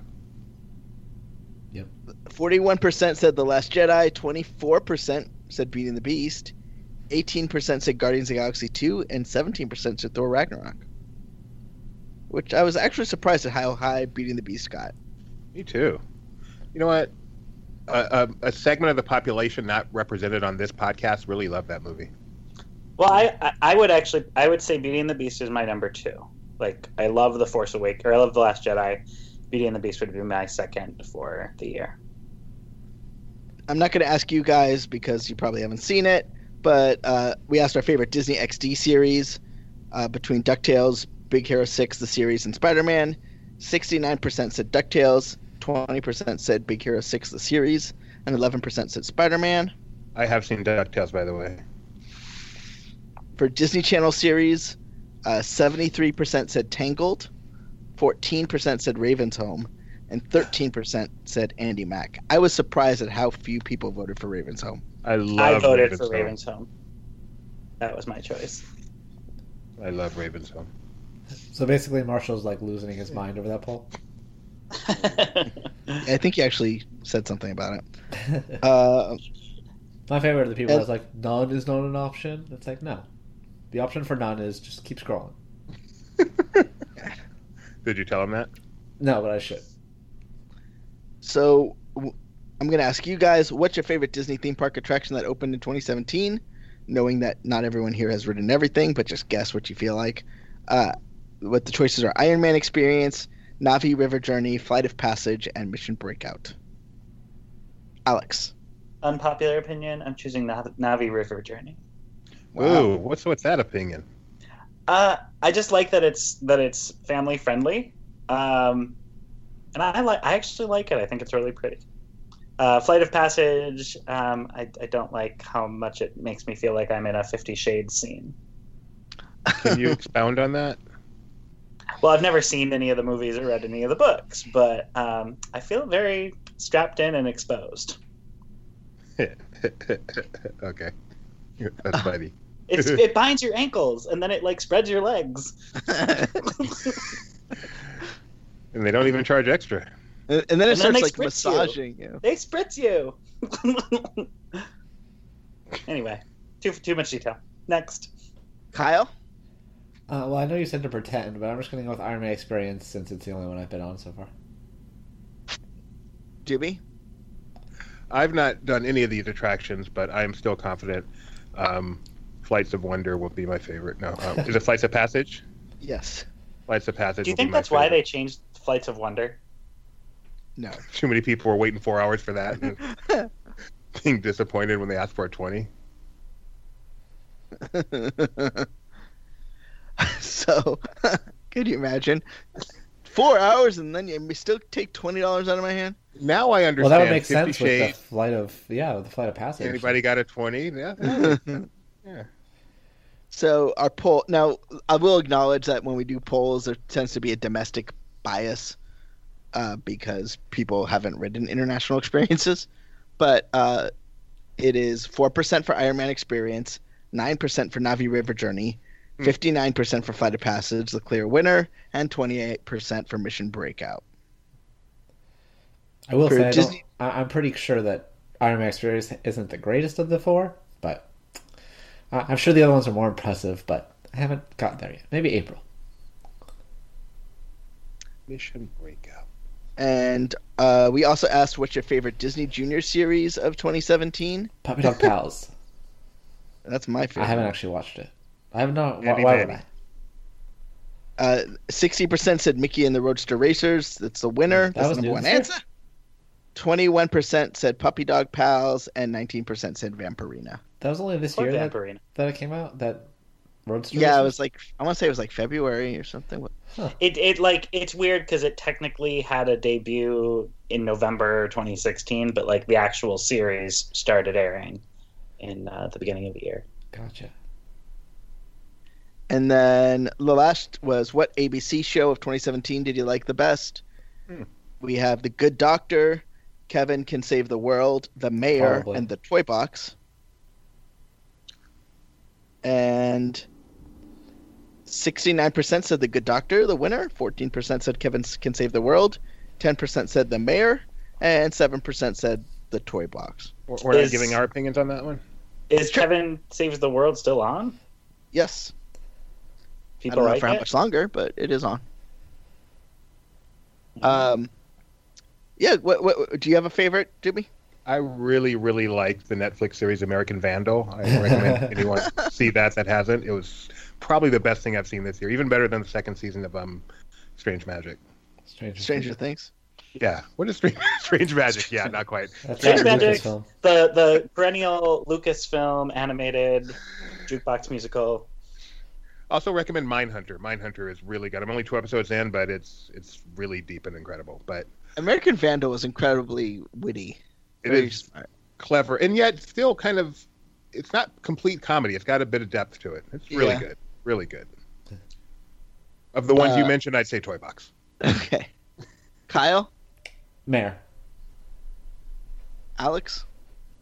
Yep. 41% said The Last Jedi, 24% said Beauty and the Beast, 18% said Guardians of the Galaxy 2, and 17% said Thor Ragnarok. Which I was actually surprised at how high Beauty and the Beast got. Me too. You know what? A, a, a segment of the population not represented on this podcast really loved that movie. Well, I, I I would actually I would say Beauty and the Beast is my number two. Like I love the Force Awakens, or I love the Last Jedi. Beauty and the Beast would be my second for the year. I'm not going to ask you guys because you probably haven't seen it, but uh, we asked our favorite Disney XD series uh, between DuckTales, Big Hero 6, the series, and Spider Man. 69% said DuckTales, 20% said Big Hero 6, the series, and 11% said Spider Man. I have seen DuckTales, by the way. For Disney Channel series, uh, 73% said Tangled, 14% said Raven's Home, and 13% said Andy Mack. I was surprised at how few people voted for Raven's Home. I love I voted Raven's for Home. Raven's Home. That was my choice. I love Raven's Home. So basically, Marshall's like losing his mind over that poll. I think he actually said something about it. Uh, My favorite of the people And- was like, none is not an option. It's like, no. The option for none is just keep scrolling. Did you tell him that? No, but I should. So w- I'm going to ask you guys, what's your favorite Disney theme park attraction that opened in 2017? Knowing that not everyone here has written everything, but just guess what you feel like. Uh, what the choices are: Iron Man Experience, Navi River Journey, Flight of Passage, and Mission Breakout. Alex. Unpopular opinion: I'm choosing Nav- Navi River Journey. Ooh, what's what's that opinion? Uh, I just like that it's that it's family friendly, um, and I like. I actually like it. I think it's really pretty. Uh, Flight of Passage. Um, I, I don't like how much it makes me feel like I'm in a Fifty Shades scene. Can you expound on that? Well, I've never seen any of the movies or read any of the books, but um, I feel very strapped in and exposed. okay, that's funny. It's, it binds your ankles and then it like spreads your legs. And they don't even charge extra. and, and then it And starts they like spritz you. massaging you. They spritz you. anyway, too too much detail. Next. Kyle. Uh, well, I know you said to pretend, but I'm just going to go with Iron Man Experience since it's the only one I've been on so far. Jimmy. I've not done any of these attractions, but I'm still confident. Um, Flights of Wonder will be my favorite. No, uh, is it Flights of Passage? Yes. Flights of Passage. Do you will think my that's why they changed Flights of Wonder? No. Too many people were waiting four hours for that, and being disappointed when they asked for a twenty. so, could you imagine? Four hours and then you still take twenty dollars out of my hand. Now I understand. Well, understand. that would make Fifty sense with the Shades. flight of yeah, the flight of passage. Anybody got a twenty? Yeah. yeah. so our poll now, I will acknowledge that when we do polls, there tends to be a domestic bias uh, because people haven't ridden international experiences. But uh, it is four percent for Ironman Experience, nine percent for Navi River Journey, Hmm. fifty-nine percent for Flight of Passage, the clear winner, and twenty-eight percent for Mission Breakout. I will for say, Disney... I I'm pretty sure that Iron Man Experience isn't the greatest of the four, but I, I'm sure the other ones are more impressive. But I haven't gotten there yet. Maybe April. Mission Breakout. And uh, we also asked what's your favorite Disney Junior series of 2017. Puppy Dog Pals. That's my favorite. I haven't actually watched it. I have not. Why, Andy why would Manny. I? Uh, 60% said Mickey and the Roadster Racers. That's the winner. That That's was the number new one this answer. 21% said Puppy Dog Pals, and 19% said Vampirina. That was only this Or year that, Vampirina. that it came out. That Roadster. Yeah, it was like I want to say it was like February or something. It it like it's weird because it technically had a debut in November 2016, but like the actual series started airing in uh, the beginning of the year. Gotcha. And then the last was what ABC show of 2017 did you like the best? Hmm. We have The Good Doctor, Kevin Can Save the World, The Mayor, Probably. and The Toy Box. And 69% said The Good Doctor, the winner. 14% said Kevin Can Save the World. 10% said The Mayor. And 7% said The Toy Box. We're we're not giving our opinions on that one. Is Kevin Saves the World still on? Yes. I People don't know like for how much longer, but it is on. Um, yeah. What, what do you have a favorite, Jimmy? I really, really liked the Netflix series American Vandal. I recommend anyone see that that hasn't. It was probably the best thing I've seen this year, even better than the second season of um, Strange Magic. Stranger, Stranger Things. Yeah, what is Strange, Strange Magic? Yeah, not quite. That's Strange Magic. The the perennial Lucasfilm animated jukebox musical. Also recommend Mindhunter. Mindhunter is really good. I'm only two episodes in, but it's it's really deep and incredible. But American Vandal is incredibly witty. it Very is smart. clever and yet still kind of. It's not complete comedy. It's got a bit of depth to it. It's really Yeah. good. Really good. Of the ones you Uh, mentioned, I'd say Toy Box. Okay. Kyle, Mayor. Alex.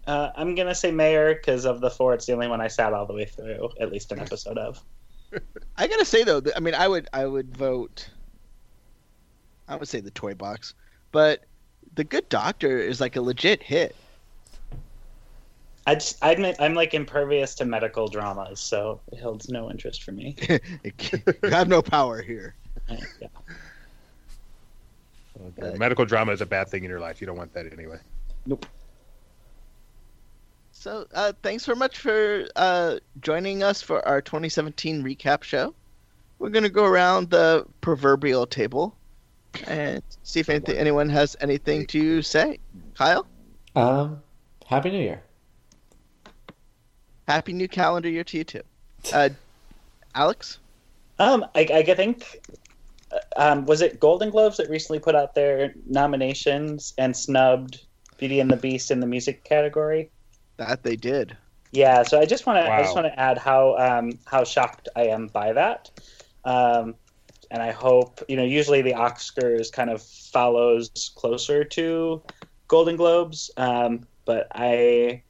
Uh, I'm gonna say Mayor because of the four. It's the only one I sat all the way through, at least an episode of. I gotta say though, I mean, I would, I would vote. I would say the Toy Box, but the Good Doctor is like a legit hit. I just, I admit I'm like impervious to medical dramas, so it holds no interest for me. you have no power here. Yeah. Uh, medical drama is a bad thing in your life. You don't want that anyway. Nope. So, uh, thanks very much for uh, joining us for our 2017 recap show. We're going to go around the proverbial table and see if anything, anyone has anything to say. Kyle, Um, Happy New Year. happy new calendar year to you too. Uh, Alex, Um, I, I think uh, um, was it Golden Globes that recently put out their nominations and snubbed Beauty and the Beast in the music category. That they did. Yeah, so I just want to I just want to add how um, how shocked I am by that, um, and I hope you know. Usually, the Oscars kind of follows closer to Golden Globes, um, but I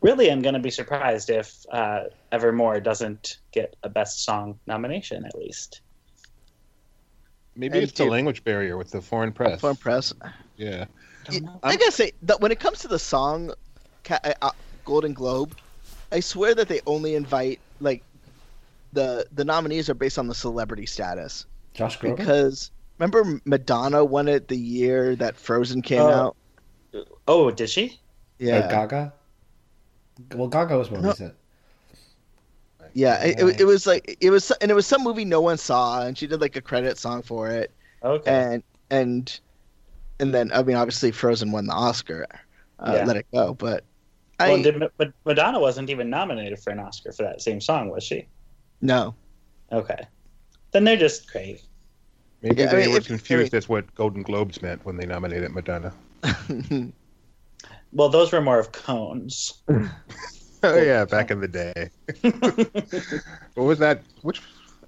really am going to be surprised if uh, Evermore doesn't get a Best Song nomination at least. Maybe And it's the language barrier with the foreign press. Foreign press. Yeah. I gotta say that when it comes to the song ca- uh, Golden Globe, I swear that they only invite like the the nominees are based on the celebrity status Josh Groban. because remember Madonna won it the year that Frozen came Oh. out. Oh, did she? Yeah, Or Gaga. Well, Gaga was more No. recent. yeah. It, it, it was like it was and it was some movie no one saw, and she did like a credit song for it, Okay. and and and then I mean obviously Frozen won the Oscar. Uh, Yeah. Let it go, but well, did, Ma- Madonna wasn't even nominated for an Oscar for that same song, was she? no. Okay. Then they're just great. Maybe Yeah, I they mean, were if- I confused mean- as what Golden Globes meant when they nominated Madonna. Well, those were more of cones. Oh yeah, back in the day. What was that? Which?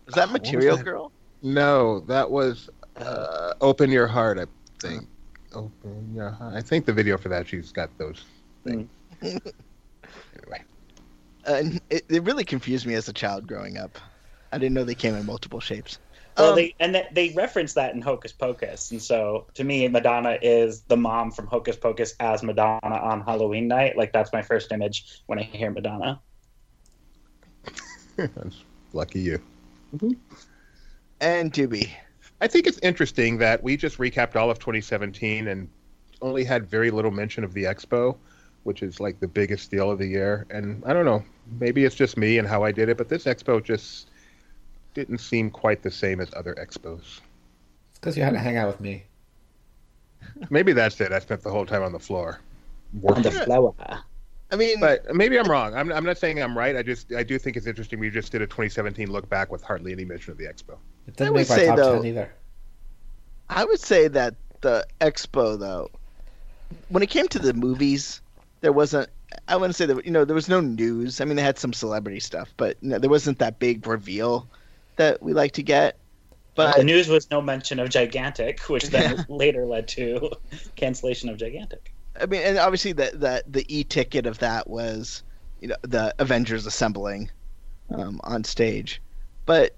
Was that what was Material that? Girl? No, that was uh, "Open Your Heart." I think. Open your heart. I think the video for that she's got those things. Anyway, and it, it really confused me as a child growing up. I didn't know they came in multiple shapes. Well, Um, they and they, they reference that in Hocus Pocus, and so to me, Madonna is the mom from Hocus Pocus as Madonna on Halloween night. Like that's my first image when I hear Madonna. That's lucky you. and Doobie. I think it's interesting that we just recapped all of 2017 and only had very little mention of the expo, which is like the biggest deal of the year. And I don't know, maybe it's just me and how I did it, but this expo just didn't seem quite the same as other expos. It's because you had to hang out with me. Maybe that's it. I spent the whole time on the floor. On the Working. flower. I mean, But maybe I'm wrong. I'm, I'm not saying I'm right. I just I do think it's interesting. We just did a 2017 look back with hardly any mention of the expo. It I didn't would make my say, top though- ten either. I would say that the expo, though, when it came to the movies, there wasn't. I wouldn't say that you know there was no news. I mean, they had some celebrity stuff, but you know, there wasn't that big reveal that we like to get. But the news was no mention of Gigantic, which then later led to cancellation of Gigantic. I mean, and obviously the the the e ticket of that was, you know, the Avengers assembling um, on stage, but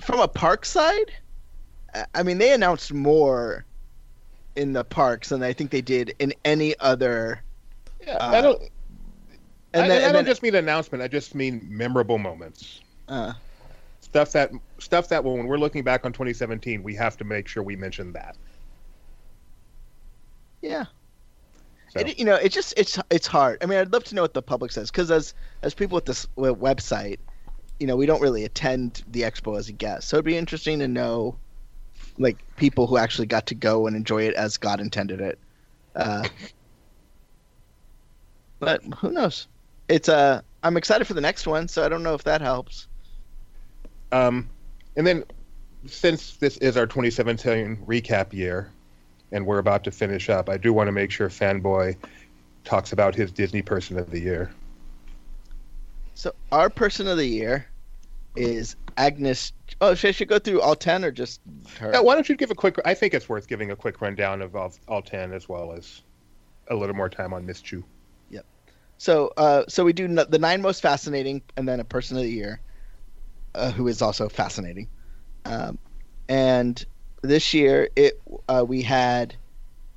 from a park side, I mean, they announced more in the parks than I think they did in any other. Yeah, Uh, I don't. And I, then, I don't then just mean announcement. I just mean memorable moments. uh, Stuff that stuff that when we're looking back on 2017, we have to make sure we mention that. yeah, So, it, you know, it's just it's it's hard. I mean, I'd love to know what the public says because as as people with this website, you know, we don't really attend the expo as a guest, so it'd be interesting to know, like, people who actually got to go and enjoy it as God intended it. Uh, but who knows? It's uh, I'm excited for the next one, so I don't know if that helps. um, and then since this is our 2017 recap year, and we're about to finish up, I do want to make sure Fanboy talks about his Disney Person of the Year. So our person of the year is Agnes. Oh, should I should go through all ten or just her? Yeah, why don't you give a quick? I think it's worth giving a quick rundown of all, all 10 as well as a little more time on Miss Chu. Yep. So, uh, so we do n- the nine most fascinating, and then a person of the year, uh, who is also fascinating. Um, and this year, it uh, we had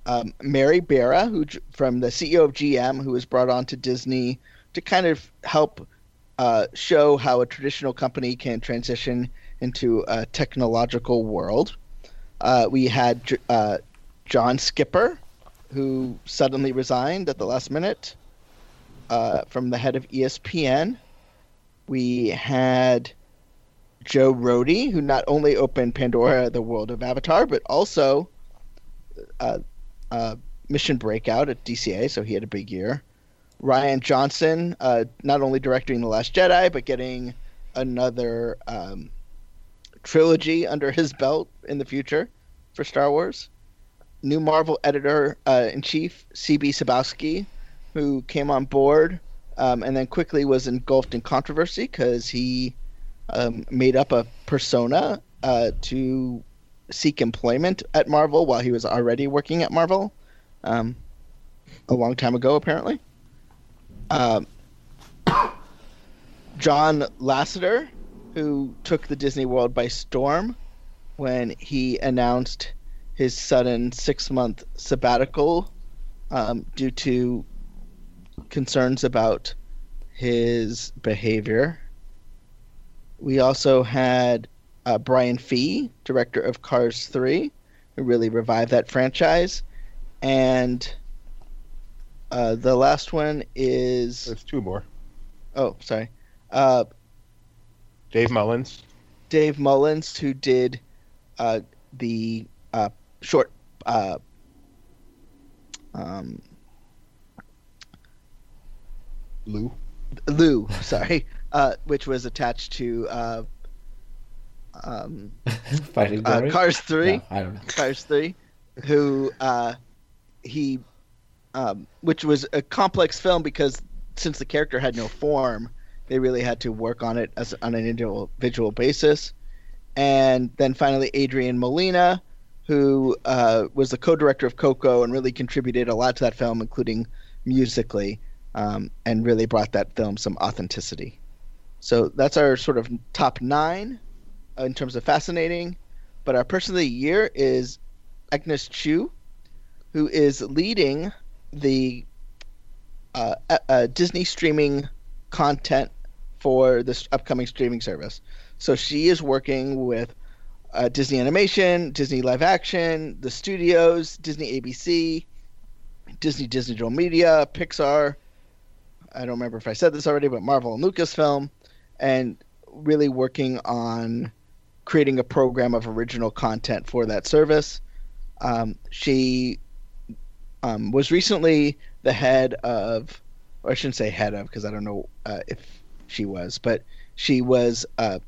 um, Mary Barra, who from the CEO of GM, who was brought on to Disney to kind of help uh, show how a traditional company can transition into a technological world. Uh, we had uh, John Skipper, who suddenly resigned at the last minute uh, from the head of ESPN. We had Joe Rohde, who not only opened Pandora, the world of Avatar, but also uh, Mission Breakout at DCA, so he had a big year. Rian Johnson, uh, not only directing The Last Jedi, but getting another um, trilogy under his belt in the future for Star Wars. New Marvel editor uh, in chief, CB Cebulski, who came on board um, and then quickly was engulfed in controversy because he um, made up a persona uh, to seek employment at Marvel while he was already working at Marvel um, a long time ago, apparently. Um, John Lasseter, who took the Disney World by storm when he announced his sudden six month sabbatical um, due to concerns about his behavior. We also had uh, Brian Fee, director of Cars 3, who really revived that franchise. And uh, the last one is. There's two more. Oh, sorry. Uh, Dave Mullins. Dave Mullins, who did uh, the uh, short. Uh, um, Lou. Lou, sorry, uh, which was attached to uh, um, Fighting uh, Cars Three. No, I don't know. Cars Three, who uh, he, um, which was a complex film because since the character had no form, they really had to work on it as on an individual basis. And then finally, Adrian Molina, who uh, was the co-director of Coco and really contributed a lot to that film, including musically, um, and really brought that film some authenticity. So that's our sort of top nine in terms of fascinating. But our person of the year is Agnes Chu, who is leading the uh, uh, uh, Disney streaming content for this upcoming streaming service. So she is working with uh, Disney Animation, Disney Live Action, the studios, Disney ABC, Disney Digital Media, Pixar. I don't remember if I said this already, but Marvel and Lucasfilm, and really working on creating a program of original content for that service. Um, she um, was recently the head of, or I shouldn't say head of, because I don't know uh, if she was, but she was uh,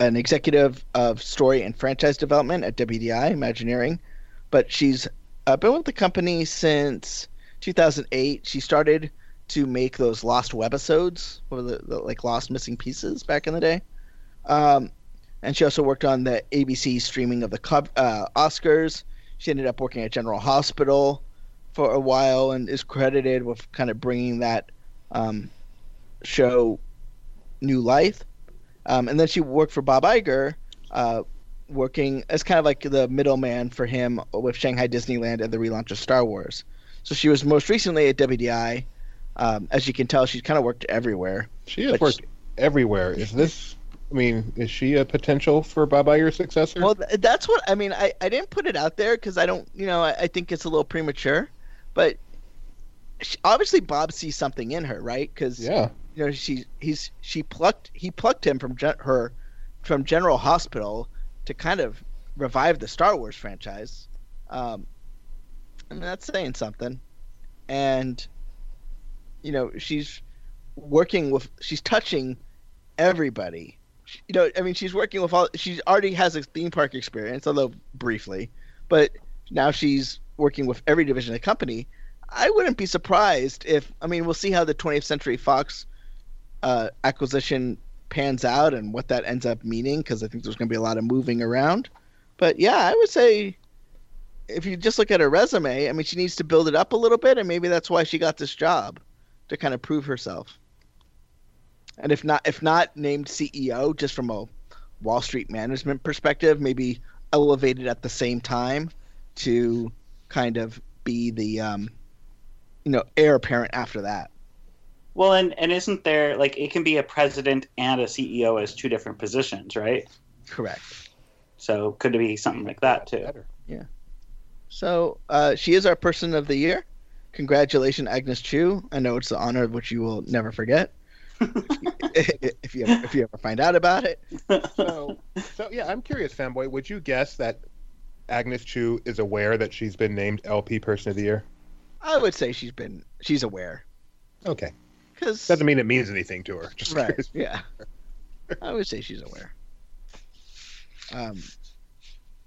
an executive of story and franchise development at WDI Imagineering. But she's uh, been with the company since 2008. She started to make those lost webisodes, or the, the like lost missing pieces back in the day. Um, and she also worked on the ABC streaming of the uh, Oscars. She ended up working at General Hospital for a while and is credited with kind of bringing that um, show new life. Um, and then she worked for Bob Iger, uh, working as kind of like the middleman for him with Shanghai Disneyland and the relaunch of Star Wars. So she was most recently at WDI. Um, as you can tell, she's kind of worked everywhere. She has worked she, everywhere. Is this? I mean, is she a potential for Bob Iger's successor? Well, that's what I mean. I, I didn't put it out there because I don't, you know, I, I, think it's a little premature. But she, obviously, Bob sees something in her, right? Because yeah, you know, she he's she plucked he plucked him from gen, her from General Hospital to kind of revive the Star Wars franchise. Um, I mean, that's saying something. And you know, she's working with she's touching everybody. You know, I mean, she's working with all. She already has a theme park experience, although briefly, but now she's working with every division of the company. I wouldn't be surprised if I mean we'll see how the 20th Century Fox uh, acquisition pans out and what that ends up meaning because I think there's going to be a lot of moving around. But yeah, I would say if you just look at her resume, I mean, she needs to build it up a little bit, and maybe that's why she got this job to kind of prove herself. And if not, if not named CEO, just from a Wall Street management perspective, maybe elevated at the same time to kind of be the, um, you know, heir apparent after that. Well, and and isn't there like it can be a president and a CEO as two different positions, right? Correct. So could it be something like that too? Better. So uh, she is our person of the year. Congratulations, Agnes Chu. I know it's the honor of which you will never forget if you ever, if you ever find out about it. So, so yeah, I'm curious, fanboy. Would you guess that Agnes Chu is aware that she's been named LP Person of the Year? I would say she's been she's aware Okay, because doesn't mean it means anything to her. Just right, curious. yeah. I would say she's aware. Um,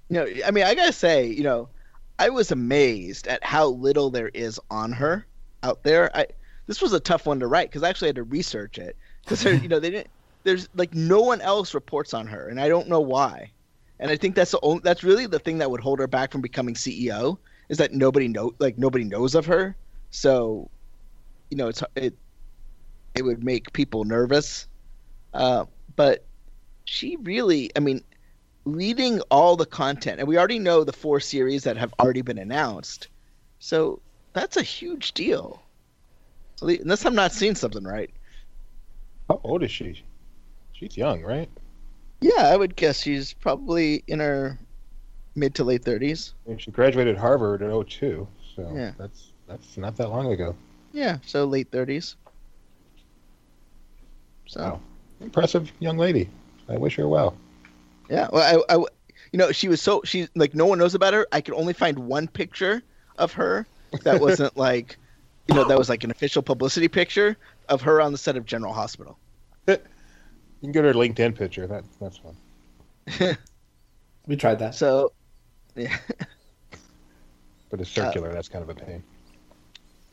you know, I mean, I gotta say, you know, I was amazed at how little there is on her out there. I this was a tough one to write because I actually had to research it because you know they didn't. There's like no one else reports on her, and I don't know why. And I think that's the only, that's really the thing that would hold her back from becoming CEO is that nobody know like nobody knows of her. So, you know, it's it it would make people nervous. Uh, but she really, I mean, leading all the content, and we already know the four series that have already been announced. So that's a huge deal. Unless I'm not seeing something right. How old is she? She's young, right? Yeah, I would guess she's probably in her mid to late 30s. I mean, she graduated Harvard in 02, so Yeah. that's that's not that long ago. Yeah, so late 30s. So Wow. Impressive young lady. I wish her well. yeah, well, I, I, you know, she was so she like no one knows about her. I could only find one picture of her that wasn't like, you know, that was like an official publicity picture of her on the set of General Hospital. You can get her LinkedIn picture. That that's fun. We tried that. So, yeah. But it's circular. that's kind of a pain.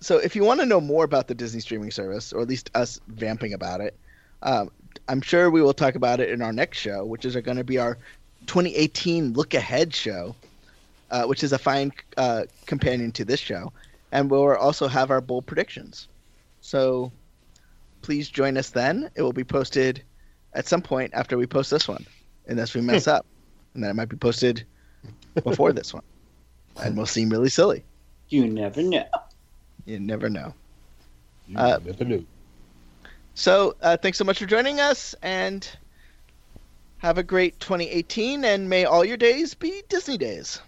so if you want to know more about the Disney streaming service, or at least us vamping about it, um, I'm sure we will talk about it in our next show, which is going to be our 2018 look ahead show, uh, which is a fine uh, companion to this show, and we'll also have our bold predictions. So please join us then. It will be posted at some point after we post this one, unless we mess up, and then it might be posted before this one, and we'll seem really silly. You never know. You never know. You Uh, never knew. So uh, thanks so much for joining us, and have a great 2018, and may all your days be Disney days.